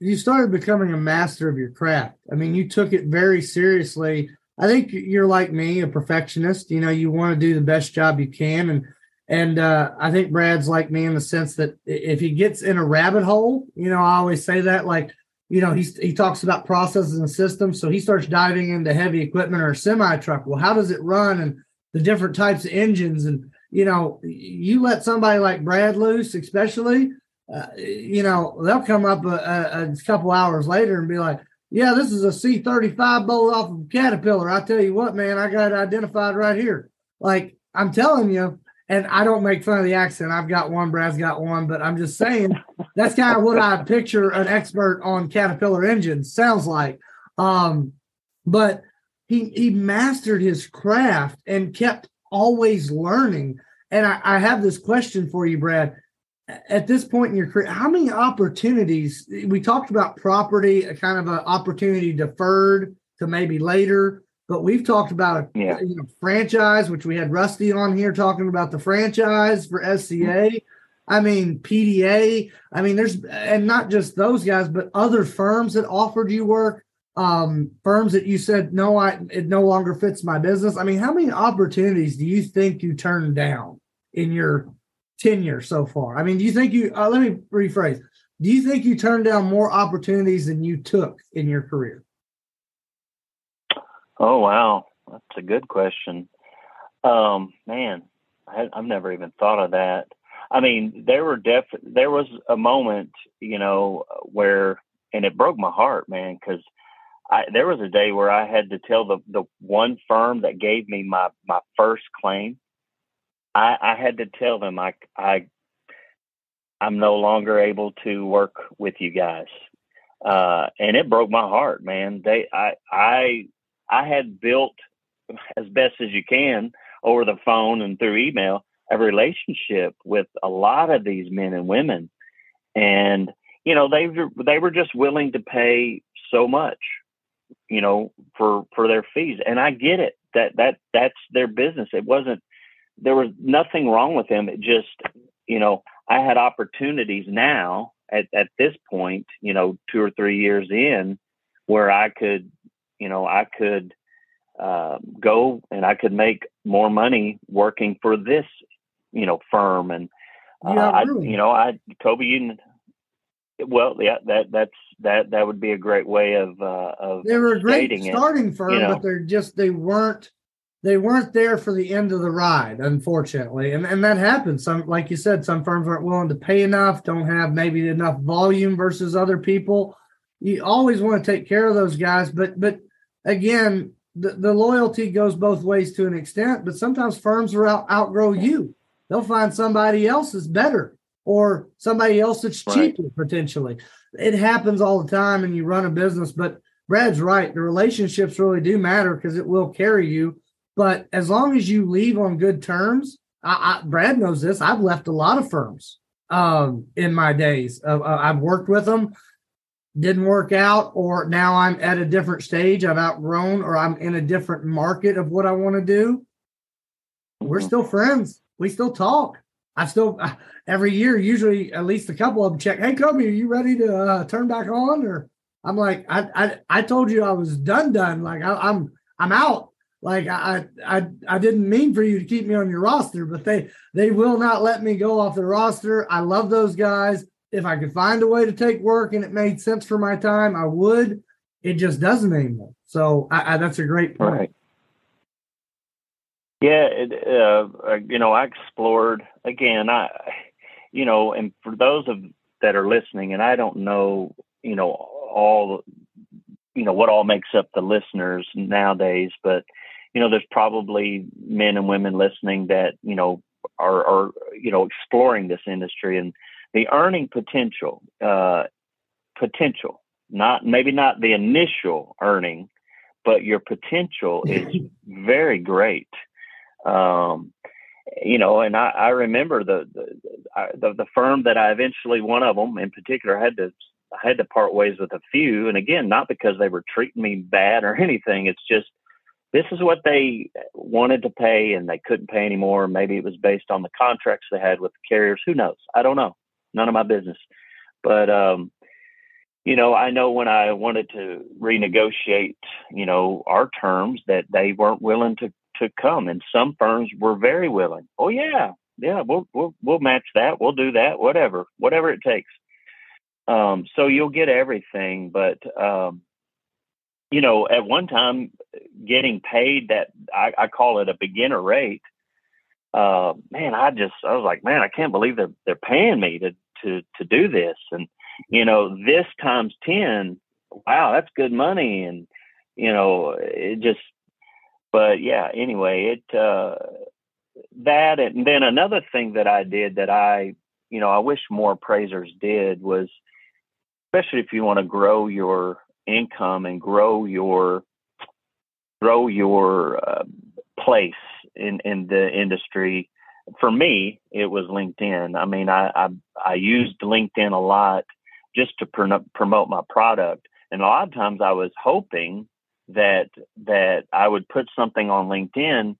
You started becoming a master of your craft. I mean, you took it very seriously I think you're like me, a perfectionist. You know, you want to do the best job you can, and and uh, I think Brad's like me in the sense that if he gets in a rabbit hole, you know, I always say that like, you know, he's he talks about processes and systems, so he starts diving into heavy equipment or semi truck. Well, how does it run and the different types of engines and you know, you let somebody like Brad loose, especially, uh, you know, they'll come up a, a, a, couple hours later and be like, yeah, this is a C 35 bolt off of Caterpillar. I tell you what, man, I got identified right here. Like, I'm telling you, and I don't make fun of the accent. I've got one, Brad's got one, but I'm just saying that's kind of what I picture an expert on Caterpillar engines sounds like. Um, but he he mastered his craft and kept always learning. And I, I have this question for you, Brad at this point in your career, how many opportunities we talked about property, a kind of an opportunity deferred to maybe later, but we've talked about a yeah. you know, franchise, which we had Rusty on here talking about the franchise for SCA. I mean, PDA. I mean, there's and not just those guys, but other firms that offered you work, um, firms that you said no, I it no longer fits my business. I mean, how many opportunities do you think you turned down in your tenure so far? I mean, do you think you, uh, let me rephrase, do you think you turned down more opportunities than you took in your career? Oh, wow. That's a good question. Um, man, I, have never even thought of that. I mean, there were def there was a moment, you know, where, and it broke my heart, man, because I, there was a day where I had to tell the, the one firm that gave me my, my first claim I, I had to tell them I, I, I'm no longer able to work with you guys. Uh, and it broke my heart, man. They, I, I, I had built as best as you can over the phone and through email a relationship with a lot of these men and women, and you know they they were just willing to pay so much, you know, for for their fees, and I get it. That that that's their business. It wasn't there was nothing wrong with them. It just, you know, I had opportunities now at, at this point, you know, two or three years in where I could, you know, I could uh, go and I could make more money working for this, you know, firm. And, uh, yeah, I, you know, I, Kobe, you, well, yeah, that, that's, that, that would be a great way of, uh, of, they were a great starting it, firm, you know? but they're just, they weren't, they weren't there for the end of the ride, unfortunately. And and that happens. Some like you said, some firms aren't willing to pay enough, don't have maybe enough volume versus other people. You always want to take care of those guys, but but again, the, the loyalty goes both ways to an extent, but sometimes firms will out, outgrow you. They'll find somebody else is better or somebody else that's right. cheaper potentially. It happens all the time and you run a business, but Brad's right. The relationships really do matter because it will carry you but as long as you leave on good terms, I, I, Brad knows this. I've left a lot of firms um, in my days. Uh, uh, I've worked with them, didn't work out, or now I'm at a different stage. I've outgrown, or I'm in a different market of what I want to do. We're mm-hmm. still friends. We still talk. I still every year, usually at least a couple of them check. Hey, Kobe, are you ready to uh, turn back on? Or I'm like, I, I I told you I was done, done. Like I, I'm I'm out like I, I I didn't mean for you to keep me on your roster, but they they will not let me go off the roster. I love those guys. If I could find a way to take work and it made sense for my time, I would. It just doesn't anymore. So I, I, that's a great point. Right. Yeah, it, uh, you know, I explored again. I, you know, and for those of that are listening, and I don't know, you know, all, you know, what all makes up the listeners nowadays, but you know, there's probably men and women listening that, you know, are, are you know, exploring this industry and the earning potential, uh, potential, not maybe not the initial earning, but your potential is very great. Um, you know, and I, I remember the, the, the the firm that I eventually one of them in particular had to I had to part ways with a few, and again, not because they were treating me bad or anything. It's just this is what they wanted to pay and they couldn't pay anymore. Maybe it was based on the contracts they had with the carriers. Who knows? I don't know. None of my business. But um, you know, I know when I wanted to renegotiate, you know, our terms that they weren't willing to to come, and some firms were very willing. Oh yeah, yeah, we'll we'll we'll match that. We'll do that. Whatever, whatever it takes. Um, so you'll get everything, but um, you know, at one time, getting paid that I, I call it a beginner rate. Uh, man, I just I was like, man, I can't believe they're they're paying me to to to do this, and you know, this times ten, wow, that's good money, and you know, it just. But yeah, anyway, it uh, that and then another thing that I did that I, you know, I wish more appraisers did was, especially if you want to grow your income and grow your grow your uh, place in in the industry. For me it was linkedin. I mean i i, I used linkedin a lot just to pr- promote my product. And a lot of times i was hoping that that i would put something on linkedin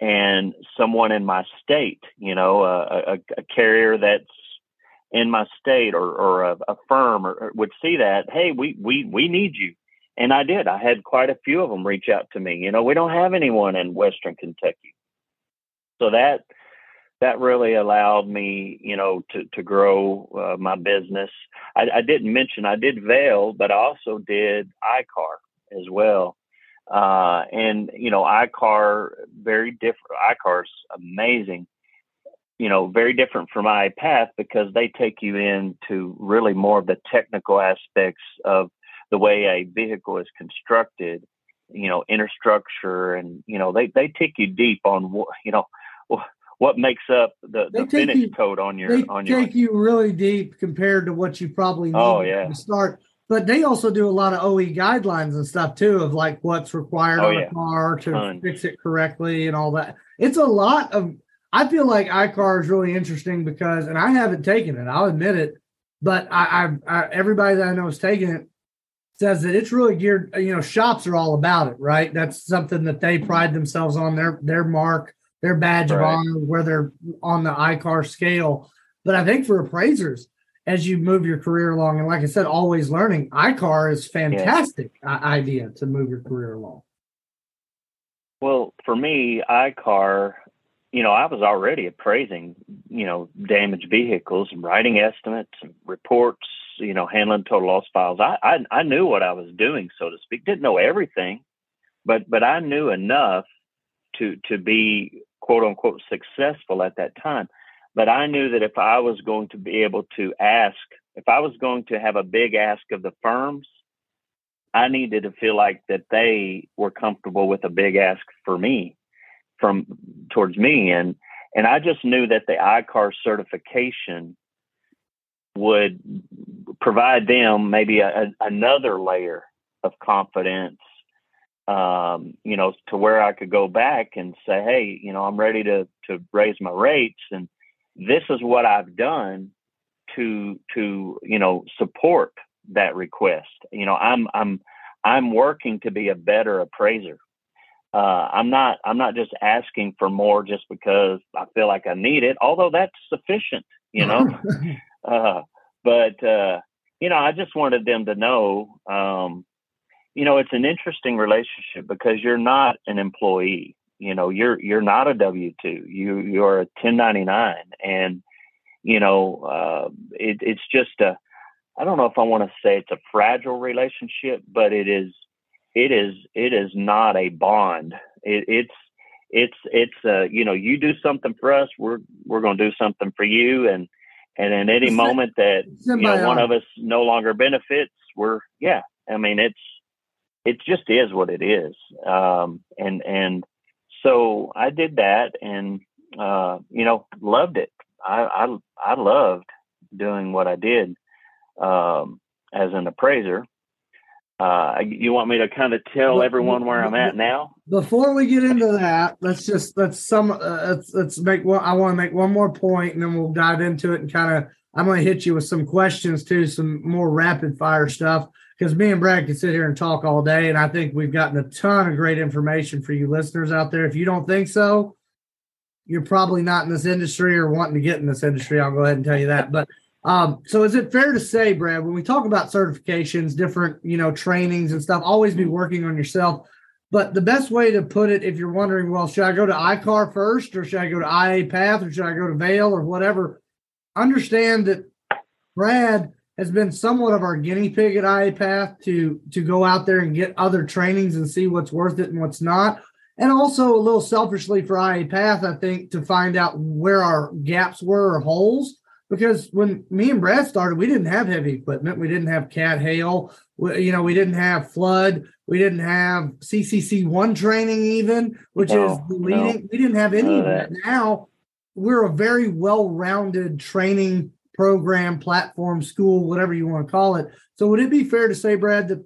and someone in my state you know a, a, a carrier that's in my state or, or a, a firm or, or would see that, hey, we, we, we need you. And I did. I had quite a few of them reach out to me. You know, we don't have anyone in Western Kentucky. So that, that really allowed me, you know, to, to grow uh, my business. I, I, didn't mention I did Vale, but I also did iCar as well. Uh, and, you know, iCar, very different. iCar's amazing you know, very different from iPath because they take you into really more of the technical aspects of the way a vehicle is constructed, you know, inner structure, and you know, they they take you deep on what you know what makes up the, the finish you, code on your they on your take you really deep compared to what you probably oh, need oh, yeah. to start. But they also do a lot of OE guidelines and stuff too of like what's required oh, on yeah. a car to Ton. fix it correctly and all that. It's a lot of I feel like iCar is really interesting because, and I haven't taken it, I'll admit it, but I, I, I everybody that I know has taken it says that it's really geared. You know, shops are all about it, right? That's something that they pride themselves on their their mark, their badge right. of honor, where they're on the iCar scale. But I think for appraisers, as you move your career along, and like I said, always learning, iCar is fantastic yeah. idea to move your career along. Well, for me, iCar you know, I was already appraising, you know, damaged vehicles and writing estimates and reports, you know, handling total loss files. I, I, I knew what I was doing, so to speak. Didn't know everything, but but I knew enough to to be quote unquote successful at that time. But I knew that if I was going to be able to ask, if I was going to have a big ask of the firms, I needed to feel like that they were comfortable with a big ask for me from towards me and and I just knew that the iCar certification would provide them maybe a, a, another layer of confidence um, you know to where I could go back and say hey you know I'm ready to to raise my rates and this is what I've done to to you know support that request you know I'm I'm I'm working to be a better appraiser uh, I'm not I'm not just asking for more just because I feel like I need it, although that's sufficient, you know. uh, but uh, you know, I just wanted them to know, um, you know, it's an interesting relationship because you're not an employee. You know, you're you're not a W two. You you're a 1099, and you know, uh, it, it's just a. I don't know if I want to say it's a fragile relationship, but it is it is it is not a bond. It, it's it's it's uh you know you do something for us, we're we're going to do something for you, and and in any moment that you know one of us no longer benefits, we're yeah. I mean it's it just is what it is, um, and and so I did that, and uh, you know loved it. I I I loved doing what I did um, as an appraiser uh, you want me to kind of tell everyone where I'm at now? Before we get into that, let's just let's some uh, let's let's make one. I want to make one more point, and then we'll dive into it and kind of. I'm going to hit you with some questions too, some more rapid fire stuff because me and Brad can sit here and talk all day, and I think we've gotten a ton of great information for you listeners out there. If you don't think so, you're probably not in this industry or wanting to get in this industry. I'll go ahead and tell you that. But Um, so is it fair to say, Brad, when we talk about certifications, different, you know, trainings and stuff, always be working on yourself. But the best way to put it, if you're wondering, well, should I go to ICAR first or should I go to IA Path or should I go to Vale or whatever? Understand that Brad has been somewhat of our guinea pig at IA Path to to go out there and get other trainings and see what's worth it and what's not. And also a little selfishly for IA Path, I think, to find out where our gaps were or holes because when me and Brad started, we didn't have heavy equipment. We didn't have cat hail. We, you know, we didn't have flood. We didn't have CCC one training even, which no, is leading. No. We didn't have any of that. Now we're a very well-rounded training program, platform, school, whatever you want to call it. So would it be fair to say, Brad, that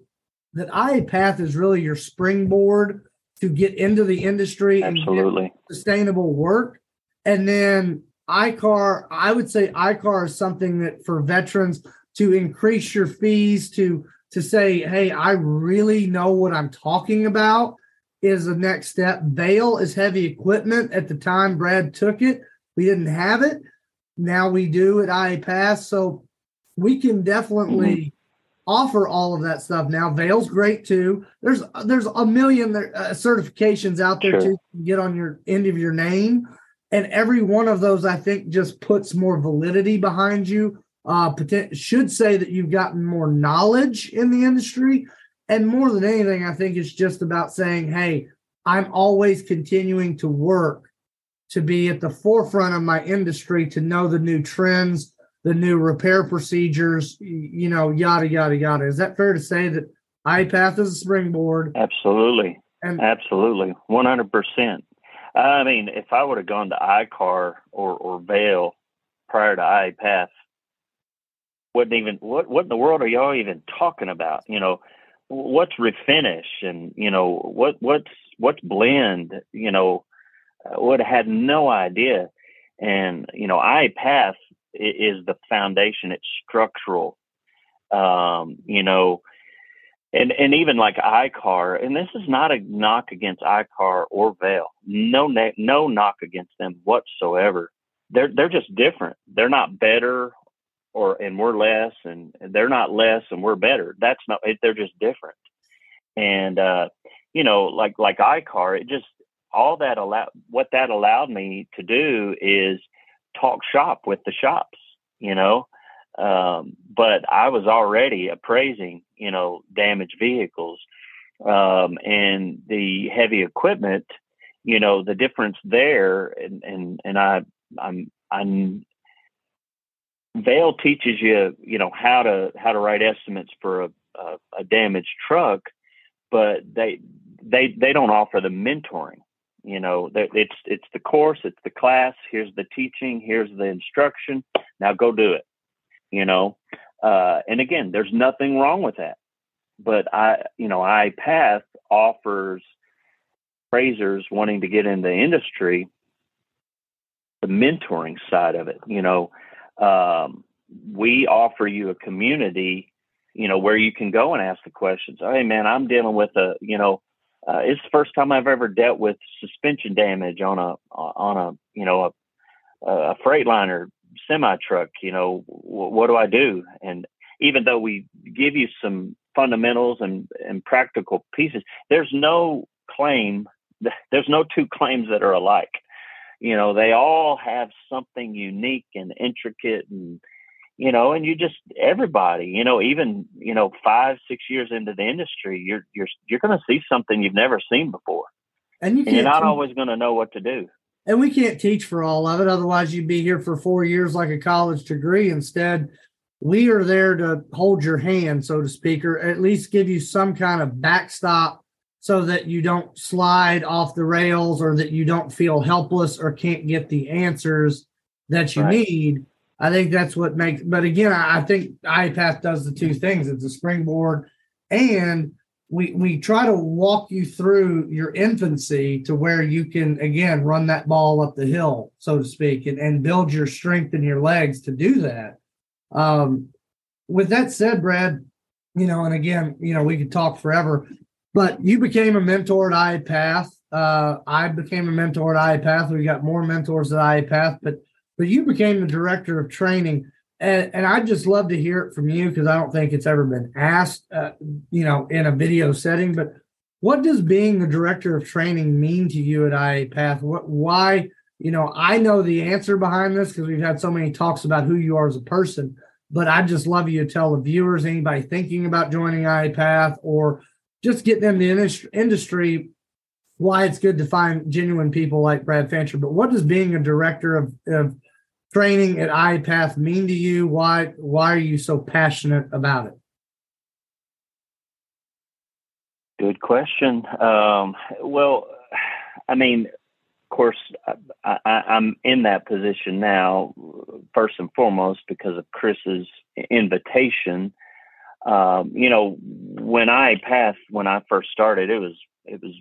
that IA Path is really your springboard to get into the industry Absolutely. and sustainable work? And then ICAR, I would say ICAR is something that for veterans to increase your fees to to say, hey, I really know what I'm talking about is the next step. Vale is heavy equipment. At the time Brad took it, we didn't have it. Now we do at IA Path. So we can definitely mm-hmm. offer all of that stuff now. Vale's great too. There's there's a million uh, certifications out there sure. to get on your end of your name and every one of those i think just puts more validity behind you uh should say that you've gotten more knowledge in the industry. And more than anything i think it's just about saying hey i'm always continuing to work to be at the forefront of my industry to know the new trends the new repair procedures you know yada yada yada. Is that fair to say that ipath is a springboard? Absolutely. And absolutely. 100% I mean, if I would have gone to ICAR or or Vale prior to IA Path, wouldn't even what what in the world are y'all even talking about? You know, what's refinish and you know what what's what's blend? You know, would have had no idea. And you know, IA Path is the foundation. It's structural. Um, you know, and and even like ICAR, and this is not a knock against ICAR or Vale. No, no knock against them whatsoever. They're they're just different. They're not better, or and we're less, and they're not less and we're better. That's not. They're just different. And uh, you know, like like ICAR, it just all that allowed. What that allowed me to do is talk shop with the shops. You know, um, but I was already appraising, you know, damaged vehicles um, and the heavy equipment. You know, the difference there, and and and I, I'm I'm Vale teaches you, you know, how to how to write estimates for a, a, a damaged truck, but they they they don't offer the mentoring. You know, it's it's the course, it's the class. Here's the teaching, here's the instruction. Now go do it you know. Uh, and again, there's nothing wrong with that. But I, you know, IA Path offers appraisers wanting to get in the industry the mentoring side of it. You know, um, we offer you a community, you know, where you can go and ask the questions. Hey, man, I'm dealing with a, you know, uh, it's the first time I've ever dealt with suspension damage on a on a you know a, a Freightliner semi truck, you know, w- what do I do? And even though we give you some fundamentals and, and practical pieces, there's no claim, there's no two claims that are alike. You know, they all have something unique and intricate and, you know, and you just everybody, you know, even you know, five six years into the industry, you're you're you're going to see something you've never seen before, and, you and you're not always going to know what to do and we can't teach for all of it. Otherwise, you'd be here for four years like a college degree. Instead, we are there to hold your hand, so to speak, or at least give you some kind of backstop so that you don't slide off the rails or that you don't feel helpless or can't get the answers that you right. need. I think that's what makes, but again, I think IPath does the two things it's a springboard and we we try to walk you through your infancy to where you can again run that ball up the hill so to speak and, and build your strength in your legs to do that um, with that said brad you know and again you know we could talk forever but you became a mentor at IA Path. Uh, I became a mentor at IA Path. We got more mentors at IA Path, but but you became the director of training. And, and I'd just love to hear it from you because I don't think it's ever been asked, uh, you know, in a video setting. But what does being the director of training mean to you at IA Path? What, why, you know, I know the answer behind this because we've had so many talks about who you are as a person. But I'd just love you to tell the viewers, anybody thinking about joining IA Path or just getting in the industry, why it's good to find genuine people like Brad Fancher. But what does being a director of, of training at IPATH mean to you? Why why are you so passionate about it? Good question. Um, well, I mean, of course, I, am in that position now, first and foremost, because of Chris's invitation. Um, you know, when I passed, when I first started, it was it was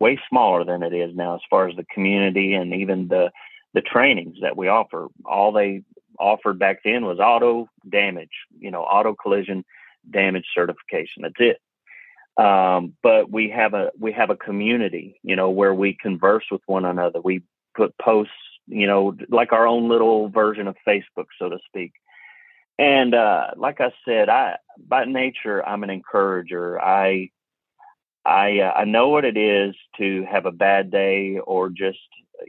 way smaller than it is now, as far as the community and even the the trainings that we offer. All they offered back then was auto damage, you know, auto collision damage certification. That's it. Um, but we have a we have a community, you know, where we converse with one another. We put posts, you know, like our own little version of Facebook, so to speak. And uh, like I said, I by nature I'm an encourager. I I uh, I know what it is to have a bad day or just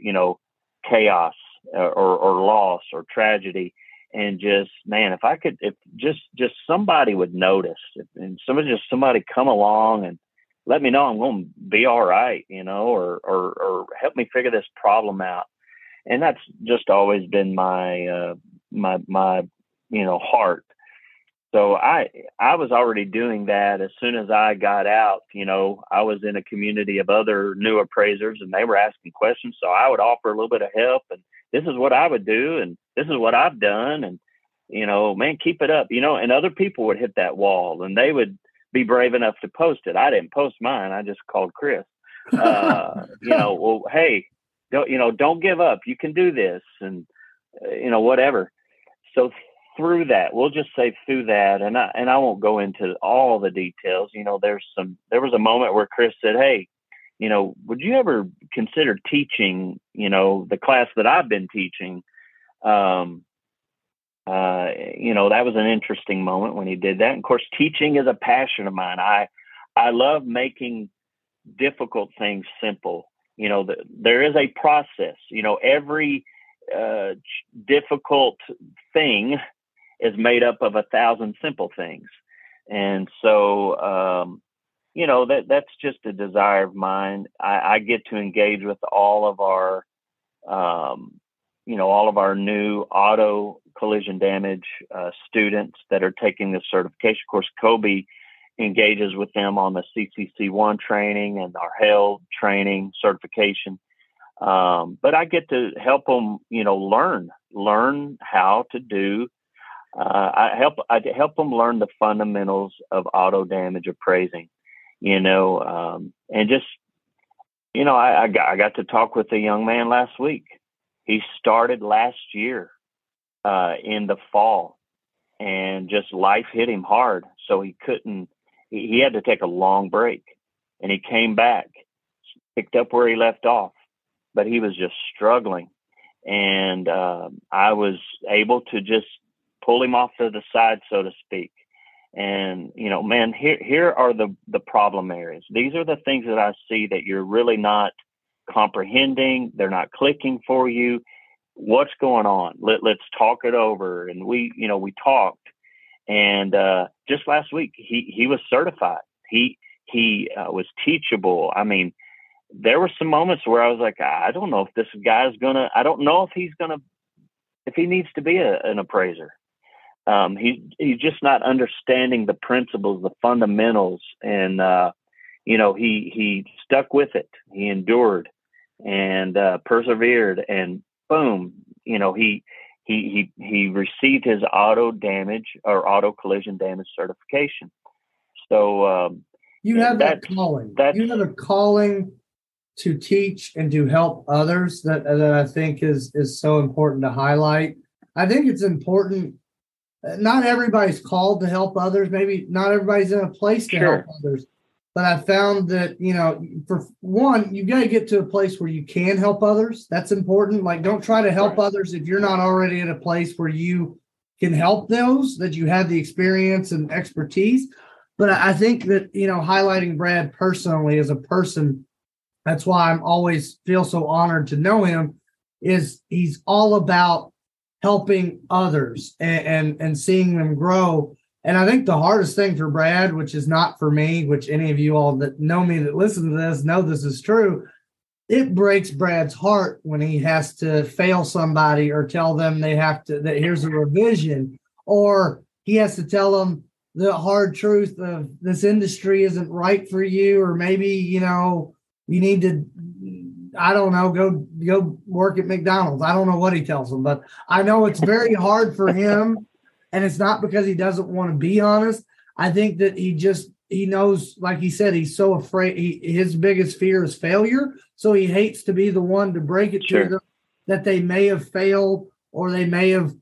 you know chaos uh, or, or loss or tragedy and just man if i could if just just somebody would notice if, and somebody just somebody come along and let me know i'm going to be all right you know or or or help me figure this problem out. And that's just always been my uh my my you know heart so I I was already doing that as soon as I got out. You know, I was in a community of other new appraisers, and they were asking questions. So I would offer a little bit of help, and this is what I would do, and this is what I've done, and you know, man, keep it up. You know, and other people would hit that wall, and they would be brave enough to post it. I didn't post mine. I just called Chris. Uh, you know, well, hey, don't you know? Don't give up. You can do this, and uh, you know, whatever. So through that, we'll just say through that, and I and I won't go into all the details. You know, there's some. There was a moment where Chris said, "Hey, you know, would you ever consider teaching? You know, the class that I've been teaching." Um, uh, you know, that was an interesting moment when he did that. And of course, teaching is a passion of mine. I I love making difficult things simple. You know, the, there is a process. You know, every uh, difficult thing is made up of a thousand simple things. And so, um, you know, that that's just a desire of mine. I, I get to engage with all of our, um, you know, all of our new auto collision damage uh, students that are taking this certification. Course, Kobe engages with them on the CCC1 training and our HAIL training certification. Um, but I get to help them, you know, learn, learn how to do uh, I help I help them learn the fundamentals of auto damage appraising, you know, um, and just you know I, I got I got to talk with a young man last week. He started last year uh, in the fall, and just life hit him hard, so he couldn't. He, he had to take a long break, and he came back, picked up where he left off, but he was just struggling, and uh, I was able to just pull him off to the side, so to speak. And you know, man, here here are the the problem areas. These are the things that I see that you're really not comprehending. They're not clicking for you. What's going on? Let let's talk it over. And we, you know, we talked. And uh, just last week, he he was certified. He he uh, was teachable. I mean, there were some moments where I was like, I don't know if this guy's gonna. I don't know if he's gonna if he needs to be a, an appraiser um, he he's just not understanding the principles, the fundamentals, and uh, you know he he stuck with it. He endured and uh, persevered, and boom, you know he he he he received his auto damage or auto collision damage certification. So um, you have that calling. You have a calling to teach and to help others that that I think is is so important to highlight. I think it's important not everybody's called to help others. Maybe not everybody's in a place to sure. help others. But I found that, you know, for one, you got to get to a place where you can help others. That's important. Like, don't try to help right. others if you're not already at a place where you can help those that you have the experience and expertise. But I think that, you know, highlighting Brad personally as a person, that's why I'm always feel so honored to know him, is he's all about helping others and, and, and seeing them grow. And I think the hardest thing for Brad, which is not for me, which any of you all that know me that listen to this know this is true, it breaks Brad's heart when he has to fail somebody or tell them they have to that here's a revision, or he has to tell them the hard truth of this industry isn't right for you, or maybe you know you need to I don't know, go go work at McDonald's. I don't know what he tells them, but I know it's very hard for him, and it's not because he doesn't want to be honest. I think that he just he knows, like he said, he's so afraid. He, his biggest fear is failure, so he hates to be the one to break it sure. to them that they may have failed or they may have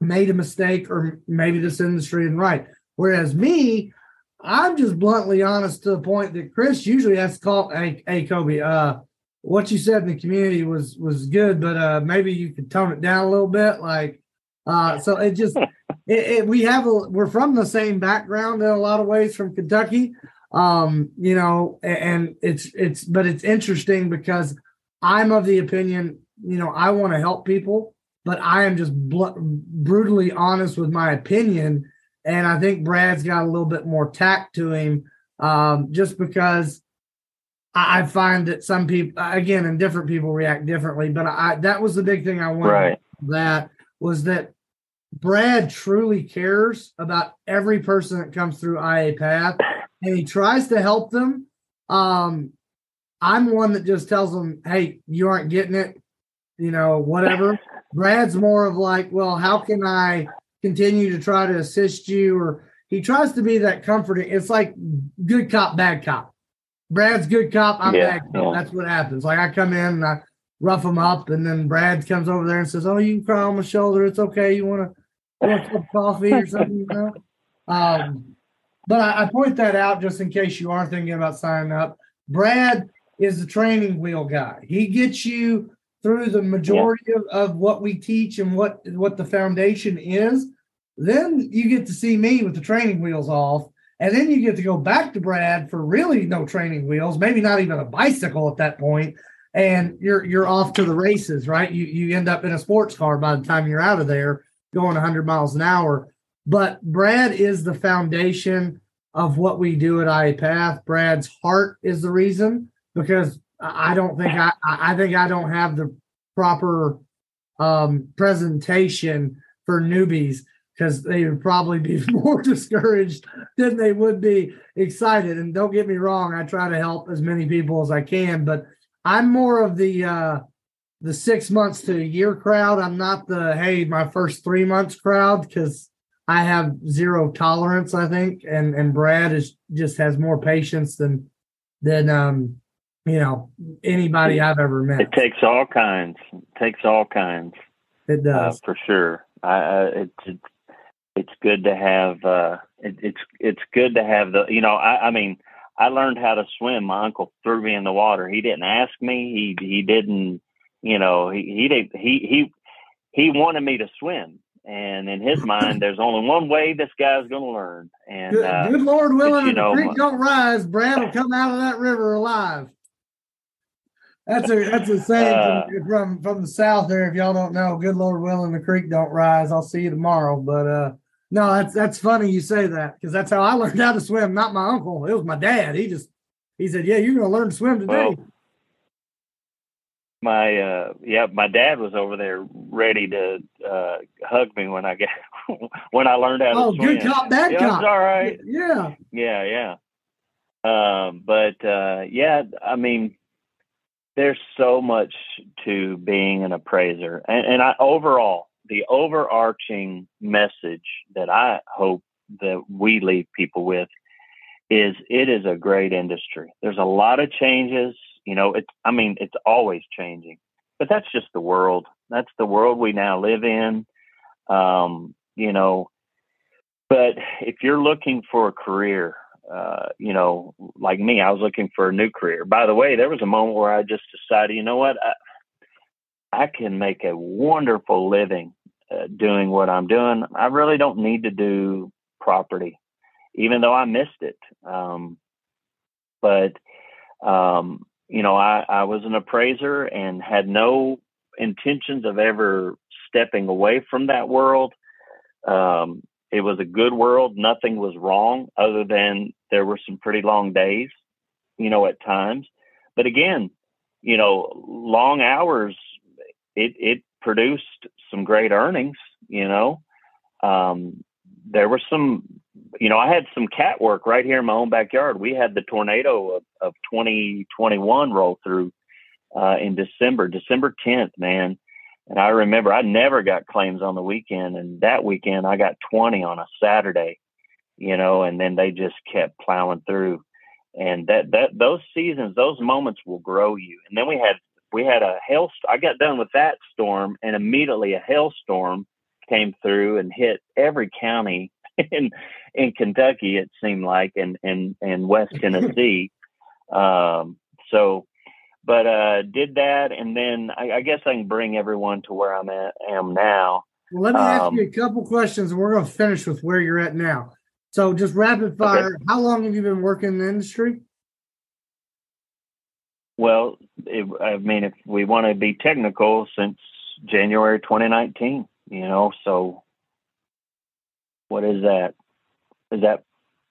made a mistake or maybe this industry isn't right. Whereas me, I'm just bluntly honest to the point that Chris usually has to call, hey, hey Kobe, uh, what you said in the community was was good, but uh, maybe you could tone it down a little bit. Like, uh, so it just it, it, we have a we're from the same background in a lot of ways from Kentucky, um, you know, and it's it's but it's interesting because I'm of the opinion, you know, I want to help people, but I am just bl- brutally honest with my opinion, and I think Brad's got a little bit more tact to him, um, just because I find that some people, again, and different people react differently. But I that was the big thing I wanted. Right. That was that Brad truly cares about every person that comes through IA Path, and he tries to help them. Um, I'm one that just tells them, "Hey, you aren't getting it," you know, whatever. Brad's more of like, "Well, how can I continue to try to assist you?" Or he tries to be that comforting. It's like good cop, bad cop Brad's good cop. I'm yeah, bad cop. Yeah. That's what happens. Like I come in and I rough him up, and then Brad comes over there and says, "Oh, you can cry on my shoulder. It's okay. You want to cup of coffee or something?" You know. Um, but I, I point that out just in case you are thinking about signing up. Brad is the training wheel guy. He gets you through the majority yeah. of, of what we teach and what what the foundation is. Then you get to see me with the training wheels off and then you get to go back to Brad for really no training wheels, maybe not even a bicycle at that point, and you're you're off to the races, right? You you end up in a sports car by the time you're out of there going 100 miles an hour. But Brad is the foundation of what we do at IA Path. Brad's heart is the reason because I don't think I I think I don't have the proper um, presentation for newbies because they would probably be more discouraged than they would be excited. And don't get me wrong, I try to help as many people as I can, but I'm more of the uh the six months to a year crowd. I'm not the hey, my first three months crowd because I have zero tolerance, I think. And and Brad is just has more patience than than um you know anybody I've ever met. It takes all kinds. It takes all kinds. It does uh, for sure. I, I it, it it's good to have uh, it, it's it's good to have the you know I, I mean I learned how to swim. My uncle threw me in the water. He didn't ask me. He he didn't you know he he did he he he wanted me to swim. And in his mind, there's only one way this guy's going to learn. And good, uh, good Lord willing, you know, the creek don't rise, Brad will come out of that river alive. That's a that's a saying uh, from, from, from the south there. If y'all don't know, good Lord willing, the creek don't rise. I'll see you tomorrow. But uh, no, that's that's funny you say that because that's how I learned how to swim. Not my uncle; it was my dad. He just he said, "Yeah, you're going to learn to swim today." Well, my uh, yeah, my dad was over there ready to uh, hug me when I get when I learned how to swim. oh, good cop, bad yeah, cop. all right. Yeah, yeah, yeah. Um, but uh, yeah, I mean, there's so much to being an appraiser, and, and I overall the overarching message that I hope that we leave people with is it is a great industry. There's a lot of changes. You know, it's I mean, it's always changing. But that's just the world. That's the world we now live in. Um, you know, but if you're looking for a career, uh, you know, like me, I was looking for a new career. By the way, there was a moment where I just decided, you know what, I, I can make a wonderful living doing what I'm doing, I really don't need to do property, even though I missed it. Um, but um, you know, I, I was an appraiser and had no intentions of ever stepping away from that world. Um, it was a good world. Nothing was wrong other than there were some pretty long days, you know, at times. But again, you know, long hours, it, it produced some great earnings, you know. Um, there were some, you know, I had some cat work right here in my own backyard. We had the tornado of, of 2021 roll through uh, in December, December 10th, man. And I remember I never got claims on the weekend, and that weekend I got 20 on a Saturday, you know, and then they just kept plowing through. And that that those seasons, those moments will grow you. And then we had we had a hail. I got done with that storm, and immediately a hailstorm came through and hit every county in in Kentucky. It seemed like, and and and West Tennessee. um, so but uh, did that, and then I, I, guess I can bring everyone to where I'm at am now. Well, let me ask um, you a couple questions, and we're going to finish with where you're at now. So, just rapid fire. Okay. How long have you been working in the industry? Well, it, I mean, if we want to be technical, since January 2019, you know, so what is that? Is that?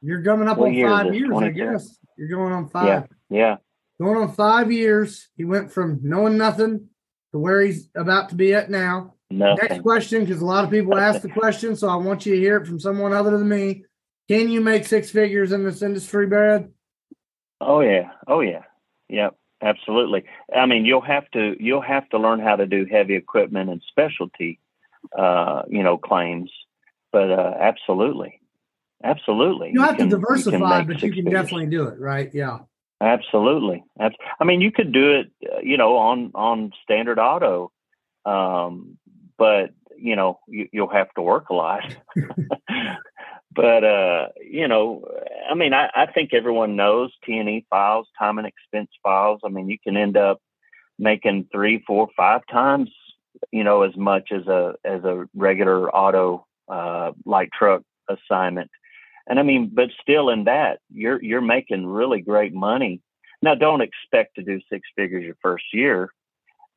You're coming up on five years, I guess. You're going on five. Yeah, yeah going on five years. He went from knowing nothing to where he's about to be at now. Nothing. Next question, because a lot of people ask the question, so I want you to hear it from someone other than me. Can you make six figures in this industry, Brad? Oh yeah, oh yeah, yep, absolutely. I mean, you'll have to you'll have to learn how to do heavy equipment and specialty, uh, you know, claims. But uh, absolutely, absolutely, you, you have can, to diversify, but you can figures. definitely do it, right? Yeah. Absolutely. I mean, you could do it, uh, you know, on on standard auto, um, but you know, you, will have to work a lot. but uh, you know, I mean, I, I think everyone knows T and E files, time and expense files. I mean, you can end up making three, four, five times, you know, as much as a as a regular auto uh, light truck assignment and I mean, but still in that, you're you're making really great money. Now, don't expect to do six figures your first year.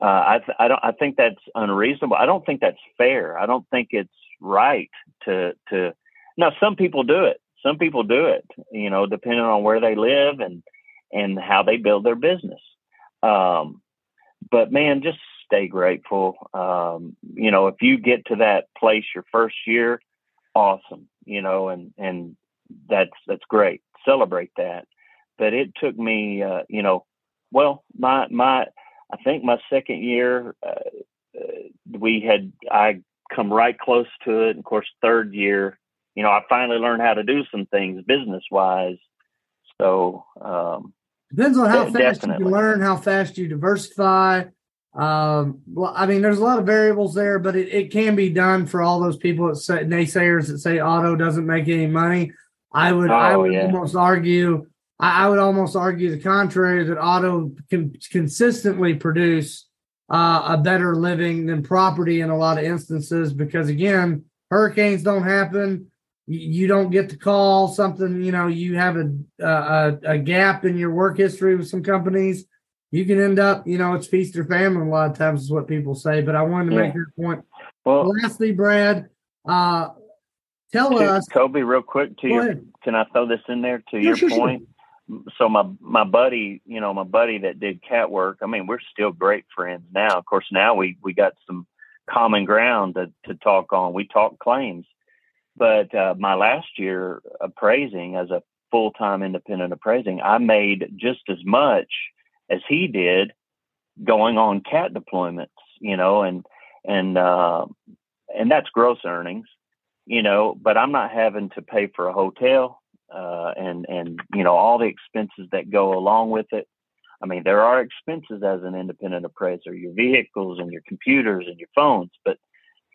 Uh, I th- I don't I think that's unreasonable. I don't think that's fair. I don't think it's right to to. Now, some people do it. Some people do it. You know, depending on where they live and and how they build their business. Um, but man, just stay grateful. Um, you know, if you get to that place your first year, awesome. You know, and and that's that's great. Celebrate that. But it took me, uh, you know, well, my my, I think my second year, uh, uh, we had I come right close to it. Of course, third year, you know, I finally learned how to do some things business wise. So um, depends on how fast definitely. you learn, how fast you diversify. Um, well, I mean, there's a lot of variables there, but it, it can be done for all those people that say naysayers that say auto doesn't make any money. I would oh, I would yeah. almost argue I, I, would almost argue the contrary that auto can consistently produce uh, a better living than property in a lot of instances because again hurricanes don't happen you, don't get to call something you know you have a, a a gap in your work history with some companies you can end up you know it's feast or famine a lot of times is what people say but I wanted to yeah. make your point well lastly Brad uh, Tell to, us, Kobe, real quick. To your, ahead. can I throw this in there to yeah, your sure, point? Sure. So my my buddy, you know, my buddy that did cat work. I mean, we're still great friends now. Of course, now we we got some common ground to to talk on. We talk claims, but uh, my last year appraising as a full time independent appraising, I made just as much as he did going on cat deployments. You know, and and uh, and that's gross earnings you know, but I'm not having to pay for a hotel uh, and and you know all the expenses that go along with it. I mean, there are expenses as an independent appraiser, your vehicles and your computers and your phones, but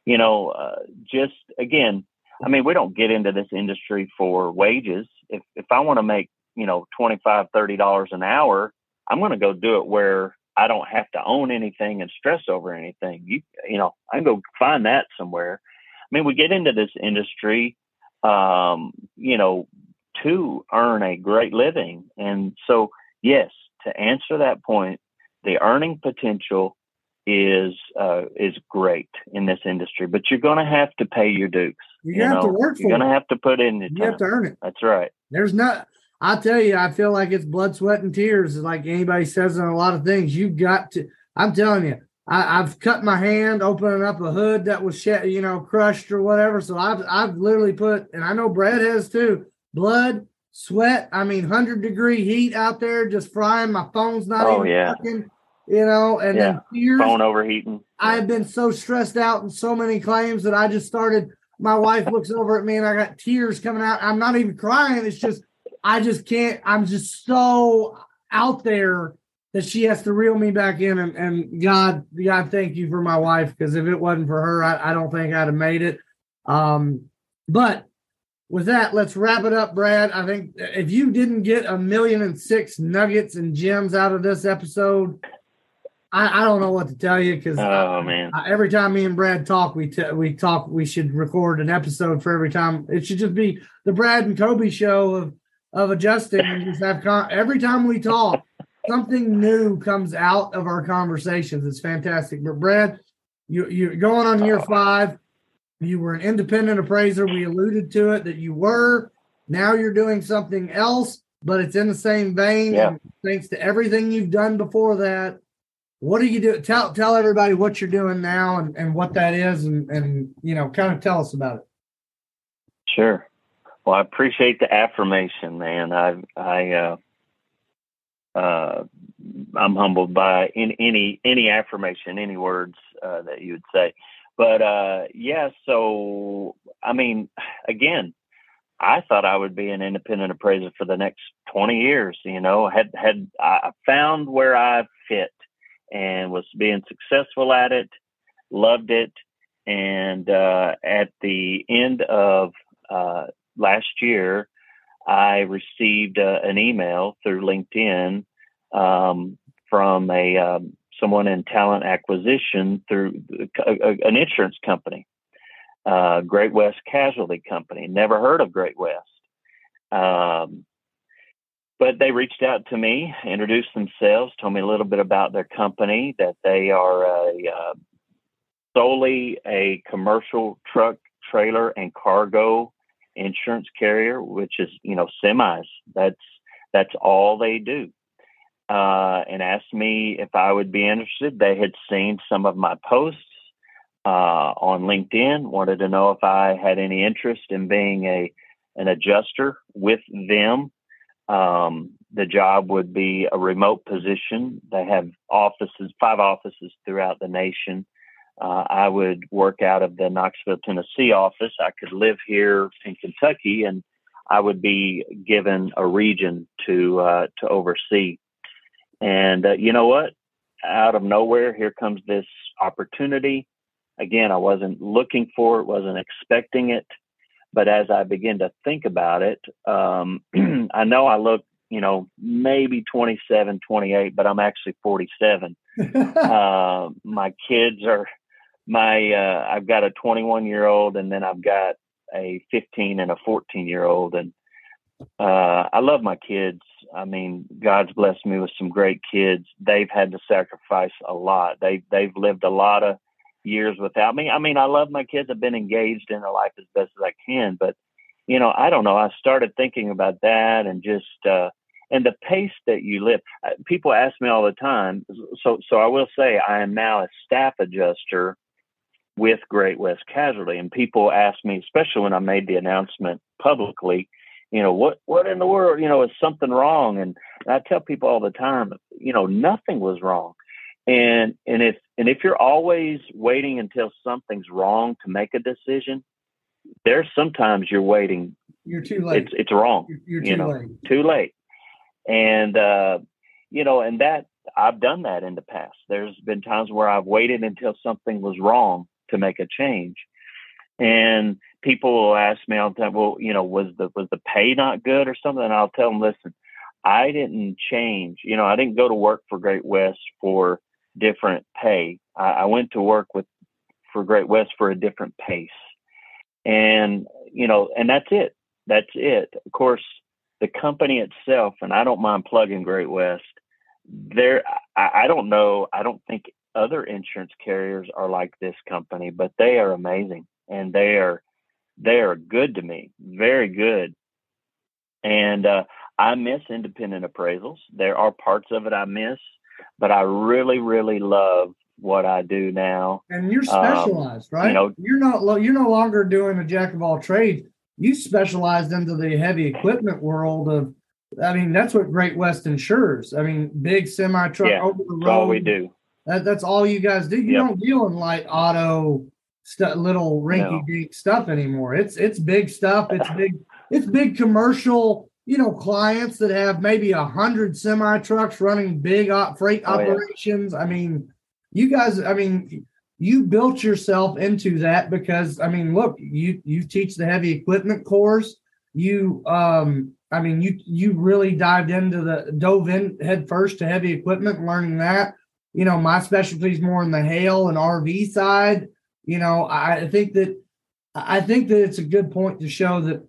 you know, uh, just again, I mean, we don't get into this industry for wages. If if I want to make you know twenty five thirty dollars an hour, I'm going to go do it where I don't have to own anything and stress over anything. You you know, I can go find that somewhere. I mean, we get into this industry, um, you know, to earn a great living, and so yes, to answer that point, the earning potential is uh, is great in this industry, but you're going to have to pay your dues. You, you have know? to work for You're going to have to put in the You have to earn it. That's right. There's not. I tell you, I feel like it's blood, sweat, and tears. Like anybody says on a lot of things, you've got to. I'm telling you, I, have cut my hand opening up a hood that was, shed, you know, crushed or whatever. So I've I've literally put, and I know Brad has too, blood, sweat. I mean, hundred degree heat out there, just frying. My phone's not oh, even yeah. working you know, and yeah. then tears. Phone overheating. I've been so stressed out in so many claims that I just started. My wife looks over at me and I got tears coming out. I'm not even crying. It's just, I just can't, I'm just so out there that she has to reel me back in. And, and God, God, thank you for my wife. Because if it wasn't for her, I, I don't think I'd have made it. Um, but with that, let's wrap it up, Brad. I think if you didn't get a million and six nuggets and gems out of this episode, I, I don't know what to tell you because oh man, every time me and Brad talk, we t- we talk. We should record an episode for every time. It should just be the Brad and Kobe show of of adjusting and just have con- every time we talk, something new comes out of our conversations. It's fantastic. But Brad, you you're going on year five. You were an independent appraiser. We alluded to it that you were. Now you're doing something else, but it's in the same vein. Yeah. thanks to everything you've done before that, what are you doing? Tell tell everybody what you're doing now and, and what that is and, and you know, kind of tell us about it. Sure. Well, I appreciate the affirmation, man. I I uh uh I'm humbled by in, any any affirmation, any words uh, that you would say. But uh yeah, so I mean, again, I thought I would be an independent appraiser for the next 20 years, you know, had had I found where I fit and was being successful at it, loved it. And uh, at the end of uh, last year, I received uh, an email through LinkedIn um, from a um, someone in talent acquisition through a, a, an insurance company, uh, Great West Casualty Company. Never heard of Great West. Um, but they reached out to me, introduced themselves, told me a little bit about their company, that they are a, uh, solely a commercial truck, trailer, and cargo insurance carrier, which is you know semis. That's that's all they do. Uh, and asked me if I would be interested. They had seen some of my posts uh, on LinkedIn, wanted to know if I had any interest in being a an adjuster with them um, the job would be a remote position. They have offices, five offices throughout the nation. Uh, I would work out of the Knoxville, Tennessee office. I could live here in Kentucky, and I would be given a region to uh, to oversee. And uh, you know what? Out of nowhere, here comes this opportunity. Again, I wasn't looking for it, wasn't expecting it. But as I begin to think about it, um, I know I look, you know, maybe 27, 28, but I'm actually 47. uh, my kids are, my, uh, I've got a 21 year old and then I've got a 15 and a 14 year old. And uh, I love my kids. I mean, God's blessed me with some great kids. They've had to sacrifice a lot. They they've lived a lot of years without me. I mean, I love my kids. I've been engaged in their life as best as I can, but you know, I don't know. I started thinking about that and just uh and the pace that you live. Uh, people ask me all the time. So so I will say I am now a staff adjuster with Great West Casualty and people ask me especially when I made the announcement publicly, you know, what what in the world, you know, is something wrong? And, and I tell people all the time, you know, nothing was wrong and and if and if you're always waiting until something's wrong to make a decision there's sometimes you're waiting. You're too late. It's it's wrong you're, you're too you know late. too late. And uh you know and that i've done that in the past. There's been times where i've waited until something was wrong to make a change. And people will ask me all the time well you know was the was the pay not good or something? And i'll tell them listen I didn't change. You know, I didn't go to work for Great West for different pay. I, I went to work with for Great West for a different pace, and you know, and that's it. That's it. Of course, the company itself, and I don't mind plugging Great West. There, I, I don't know. I don't think other insurance carriers are like this company, but they are amazing and they are they are good to me, very good. And uh, I miss independent appraisals. There are parts of it I miss, but I really, really love what I do now. And you're um, specialized, um, right? You know, you're not you're no longer doing a jack of all trades. You specialized into the heavy equipment world of. I mean, that's what Great West insures. I mean, big semi truck yeah, over the road. all we do. That, that's all you guys do. You yep. don't deal in light auto st- little rinky dink no. stuff anymore. It's it's big stuff. It's big. It's big commercial you know, clients that have maybe a hundred semi trucks running big freight oh, operations. Yeah. I mean, you guys, I mean, you built yourself into that because I mean, look, you you teach the heavy equipment course. You um I mean you you really dived into the dove in head first to heavy equipment, learning that. You know, my specialty is more in the hail and RV side. You know, I think that I think that it's a good point to show that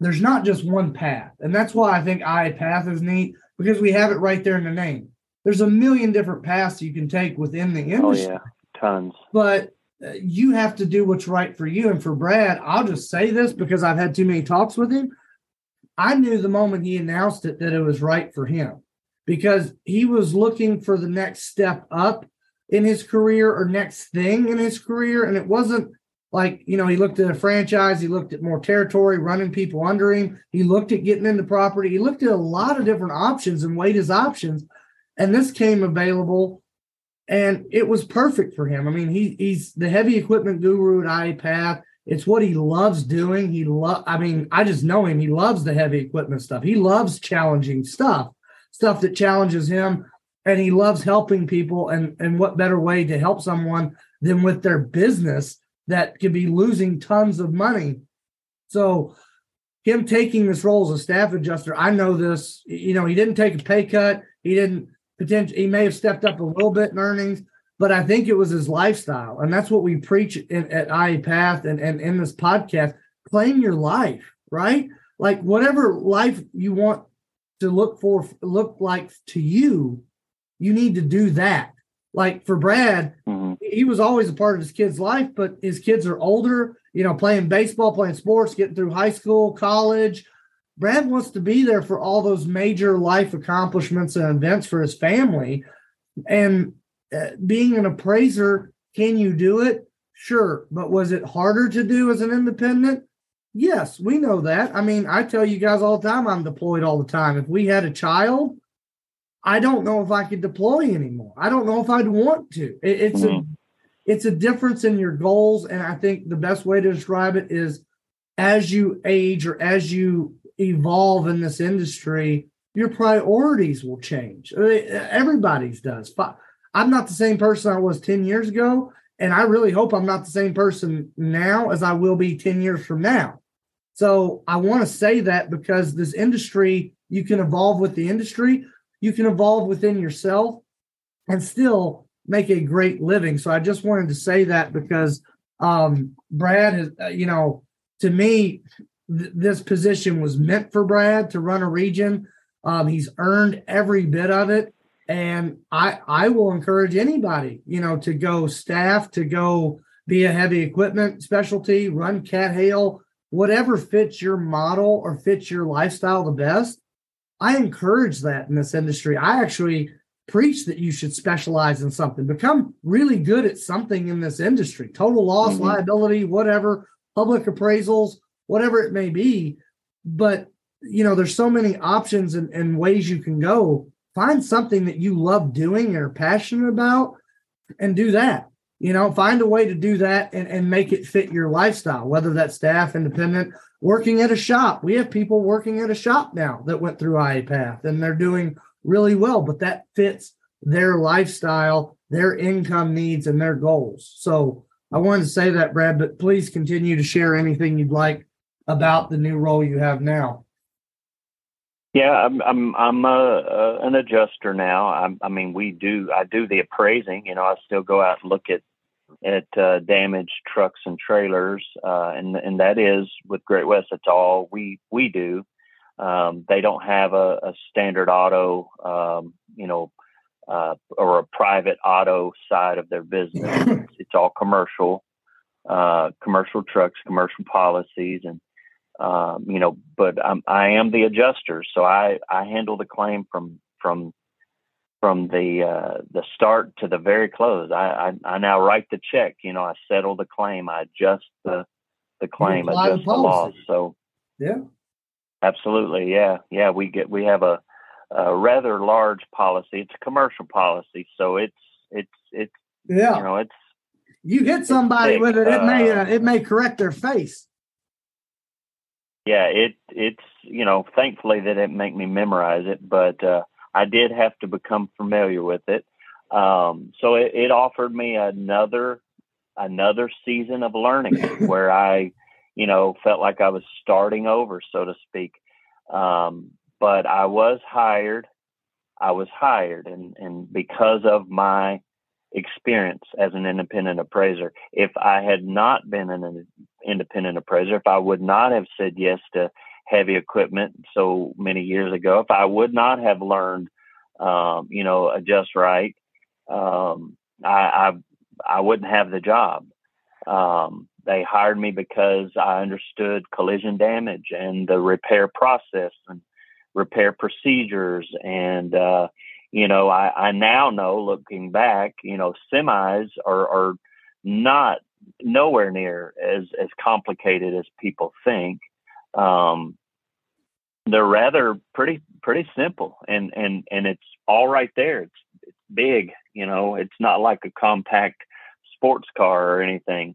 there's not just one path. And that's why I think IA path is neat because we have it right there in the name. There's a million different paths you can take within the industry. Oh, yeah, tons. But uh, you have to do what's right for you. And for Brad, I'll just say this because I've had too many talks with him. I knew the moment he announced it that it was right for him because he was looking for the next step up in his career or next thing in his career. And it wasn't like you know he looked at a franchise he looked at more territory running people under him. He looked at getting into property. He looked at a lot of different options and weighed his options. And this came available and it was perfect for him. I mean he he's the heavy equipment guru at IA Path it's what he loves doing. He love i mean i just know him. He loves the heavy equipment stuff. He loves challenging stuff stuff that challenges him and he loves helping people and and what better way to help someone than with their business that could be losing tons of money. So him taking this role as a staff adjuster, I know this, you know, he didn't take a pay cut. He didn't potentially, he may have stepped up a little bit in earnings, but I think it was his lifestyle. And that's what we preach in, at IA Path and, and in this podcast, claim your life, right? Like whatever life you want to look for, look like to you, you need to do that. Like for Brad, he was always a part of his kid's life, but his kids are older, you know, playing baseball, playing sports, getting through high school, college. Brad wants to be there for all those major life accomplishments and events for his family. And uh, being an appraiser, can you do it? Sure. But was it harder to do as an independent? Yes, we know that. I mean, I tell you guys all the time, I'm deployed all the time. If we had a child, I don't know if I could deploy anymore. I don't know if I'd want to. It, it's mm-hmm. a it's a difference in your goals, and I think the best way to describe it is as you age or as you evolve in this industry, your priorities will change. Everybody's does. I'm not the same person I was 10 years ago, and I really hope I'm not the same person now as I will be 10 years from now. So I want to say that because this industry, you can evolve with the industry, you can evolve within yourself and still make a great living. So I just wanted to say that because um, Brad has, uh, you know, to me, th- this position was meant for Brad to run a region. Um, he's earned every bit of it. And I, I will encourage anybody, you know, to go staff, to go be a heavy equipment specialty, run cat hail, whatever fits your model or fits your lifestyle the best. I encourage that in this industry. I actually preach that you should specialize in something, become really good at something in this industry, total loss, mm-hmm. liability, whatever, public appraisals, whatever it may be. But you know, there's so many options and, and ways you can go. Find something that you love doing are passionate about and do that. You know, find a way to do that and, and make it fit your lifestyle, whether that's staff, independent, working at a shop. We have people working at a shop now that went through IAPath and they're doing really well, but that fits their lifestyle, their income needs, and their goals. So I wanted to say that, Brad, but please continue to share anything you'd like about the new role you have now. Yeah, I'm I'm I'm a, a, an adjuster now. I, I mean, we do I do the appraising. You know, I still go out and look at at uh, damaged trucks and trailers, uh, and and that is with Great West. That's all we we do. Um, they don't have a, a standard auto, um, you know, uh, or a private auto side of their business. It's, it's all commercial, uh, commercial trucks, commercial policies, and um, you know. But I'm, I am the adjuster, so I I handle the claim from from from the uh, the start to the very close. I, I, I now write the check. You know, I settle the claim. I adjust the the claim. Adjust the, the loss. So yeah, absolutely. Yeah, yeah. We get we have a, a rather large policy. It's a commercial policy, so it's it's it's yeah. You know, it's you hit somebody with it. It may uh, it may correct their face. Yeah, it it's you know thankfully they didn't make me memorize it, but. uh I did have to become familiar with it. Um, so it, it, offered me another another season of learning where I, you know, felt like I was starting over, so to speak. Um, but I was hired. I was hired, and and because of my experience as an independent appraiser, if I had not been an independent appraiser, if I would not have said yes to heavy equipment so many years ago. If I would not have learned, um, you know, adjust right, um, I, I, I wouldn't have the job. Um, they hired me because I understood collision damage and the repair process and repair procedures. And, uh, you know, I, I now know looking back, you know, semis are, are not nowhere near as, as complicated as people think. Um, they're rather pretty pretty simple and and and it's all right there. It's it's big you know it's not like a compact sports car or anything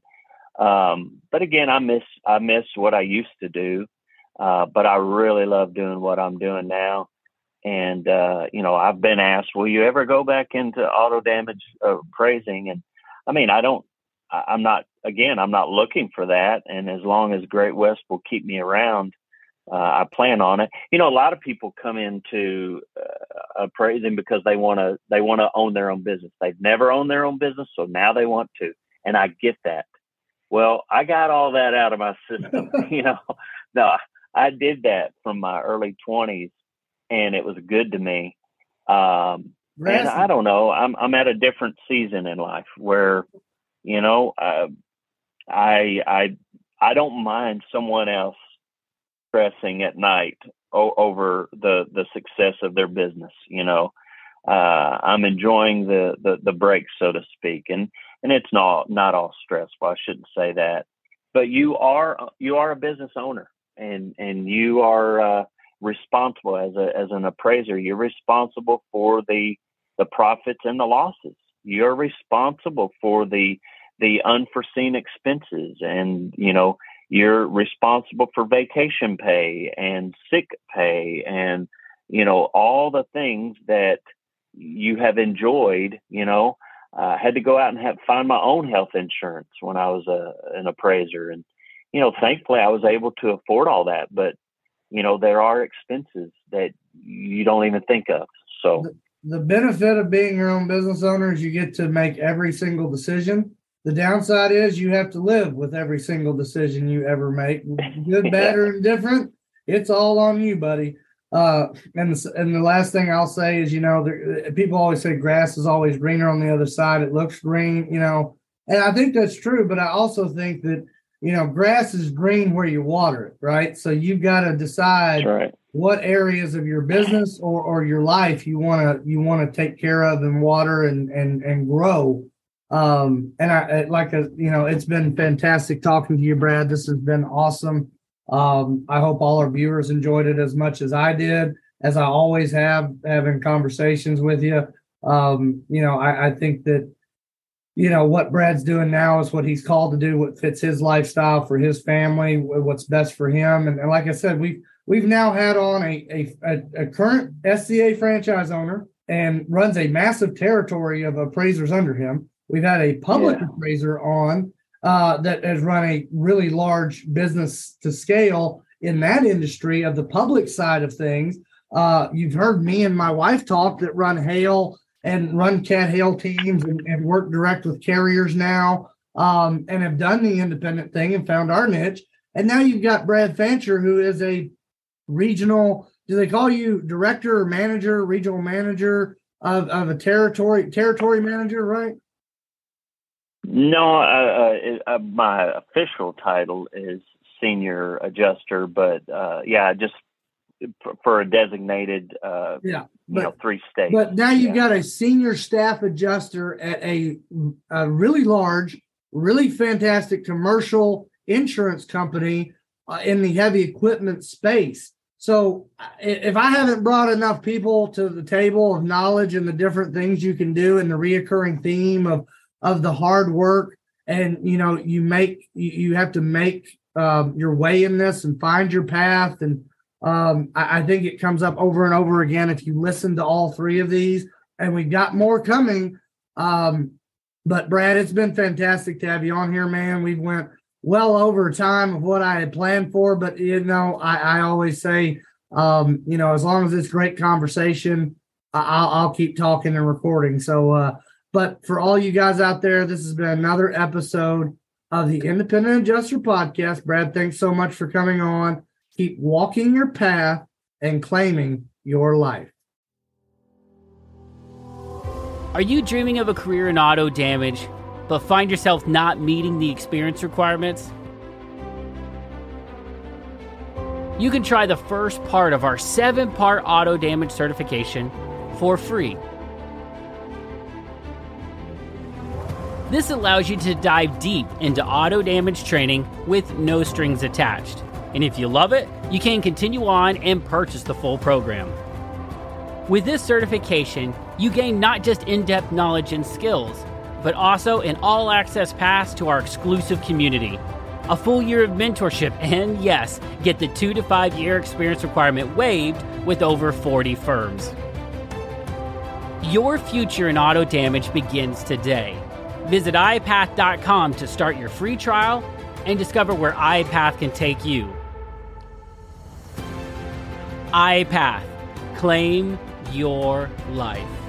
um, but again i miss i miss what i used to do uh, but i really love doing what i'm doing now and uh, you know i've been asked will you ever go back into auto damage uh, appraising and i mean i don't I, i'm not again i'm not looking for that and as long as great west will keep me around uh, I plan on it. You know, a lot of people come into uh, appraising because they want to they want to own their own business. They've never owned their own business, so now they want to, and I get that. Well, I got all that out of my system. you know, no, I did that from my early twenties, and it was good to me. Um, and I don't know. I'm I'm at a different season in life where, you know, uh, I I I don't mind someone else stressing at night o- over the the success of their business. You know, uh, I'm enjoying the, the the break, so to speak, and and it's not not all stressful. I shouldn't say that, but you are you are a business owner, and and you are uh, responsible as a as an appraiser. You're responsible for the the profits and the losses. You're responsible for the the unforeseen expenses and you know you're responsible for vacation pay and sick pay and you know all the things that you have enjoyed you know i had to go out and have find my own health insurance when i was a, an appraiser and you know thankfully i was able to afford all that but you know there are expenses that you don't even think of so the benefit of being your own business owner is you get to make every single decision the downside is you have to live with every single decision you ever make, good, bad, or indifferent. It's all on you, buddy. Uh, and the, and the last thing I'll say is, you know, there, people always say grass is always greener on the other side. It looks green, you know, and I think that's true. But I also think that you know, grass is green where you water it, right? So you've got to decide right. what areas of your business or, or your life you want to you want to take care of and water and and and grow um, and I like a, you know, it's been fantastic talking to you, Brad. This has been awesome. Um, I hope all our viewers enjoyed it as much as I did, as I always have having conversations with you. Um, you know, I, I think that you know what Brad's doing now is what he's called to do, what fits his lifestyle for his family, what's best for him. And, and like I said, we've we've now had on a, a, a current SCA franchise owner and runs a massive territory of appraisers under him. We've had a public yeah. appraiser on uh, that has run a really large business to scale in that industry of the public side of things. Uh, you've heard me and my wife talk that run hail and run cat hail teams and, and work direct with carriers now um, and have done the independent thing and found our niche. And now you've got Brad Fancher, who is a regional, do they call you director or manager, regional manager of, of a territory, territory manager, right? No, uh, uh, uh, my official title is senior adjuster, but uh, yeah, just for, for a designated, uh, yeah, but, you know, three states. But now you've yeah. got a senior staff adjuster at a, a really large, really fantastic commercial insurance company uh, in the heavy equipment space. So if I haven't brought enough people to the table of knowledge and the different things you can do and the reoccurring theme of of the hard work. And you know you make you, have to make um, your way in this and find your path. And um, I, I think it comes up over and over again if you listen to all three of these. And we've got more coming. Um, but brad it's been fantastic to have you on here man. We went well over time of what i had planned for but you know i, I always say um, you know as long as it's great conversation I'll, I'll keep talking and recording. So uh, but for all you guys out there, this has been another episode of the Independent Adjuster Podcast. Brad, thanks so much for coming on. Keep walking your path and claiming your life. Are you dreaming of a career in auto damage, but find yourself not meeting the experience requirements? You can try the first part of our seven part auto damage certification for free This allows you to dive deep into auto damage training with no strings attached. And if you love it, you can continue on and purchase the full program. With this certification, you gain not just in depth knowledge and skills, but also an all access pass to our exclusive community, a full year of mentorship, and yes, get the two to five year experience requirement waived with over 40 firms. Your future in auto damage begins today. Visit IAPath.com to start your free trial and discover where IA Path can take you. IA Path, claim your life.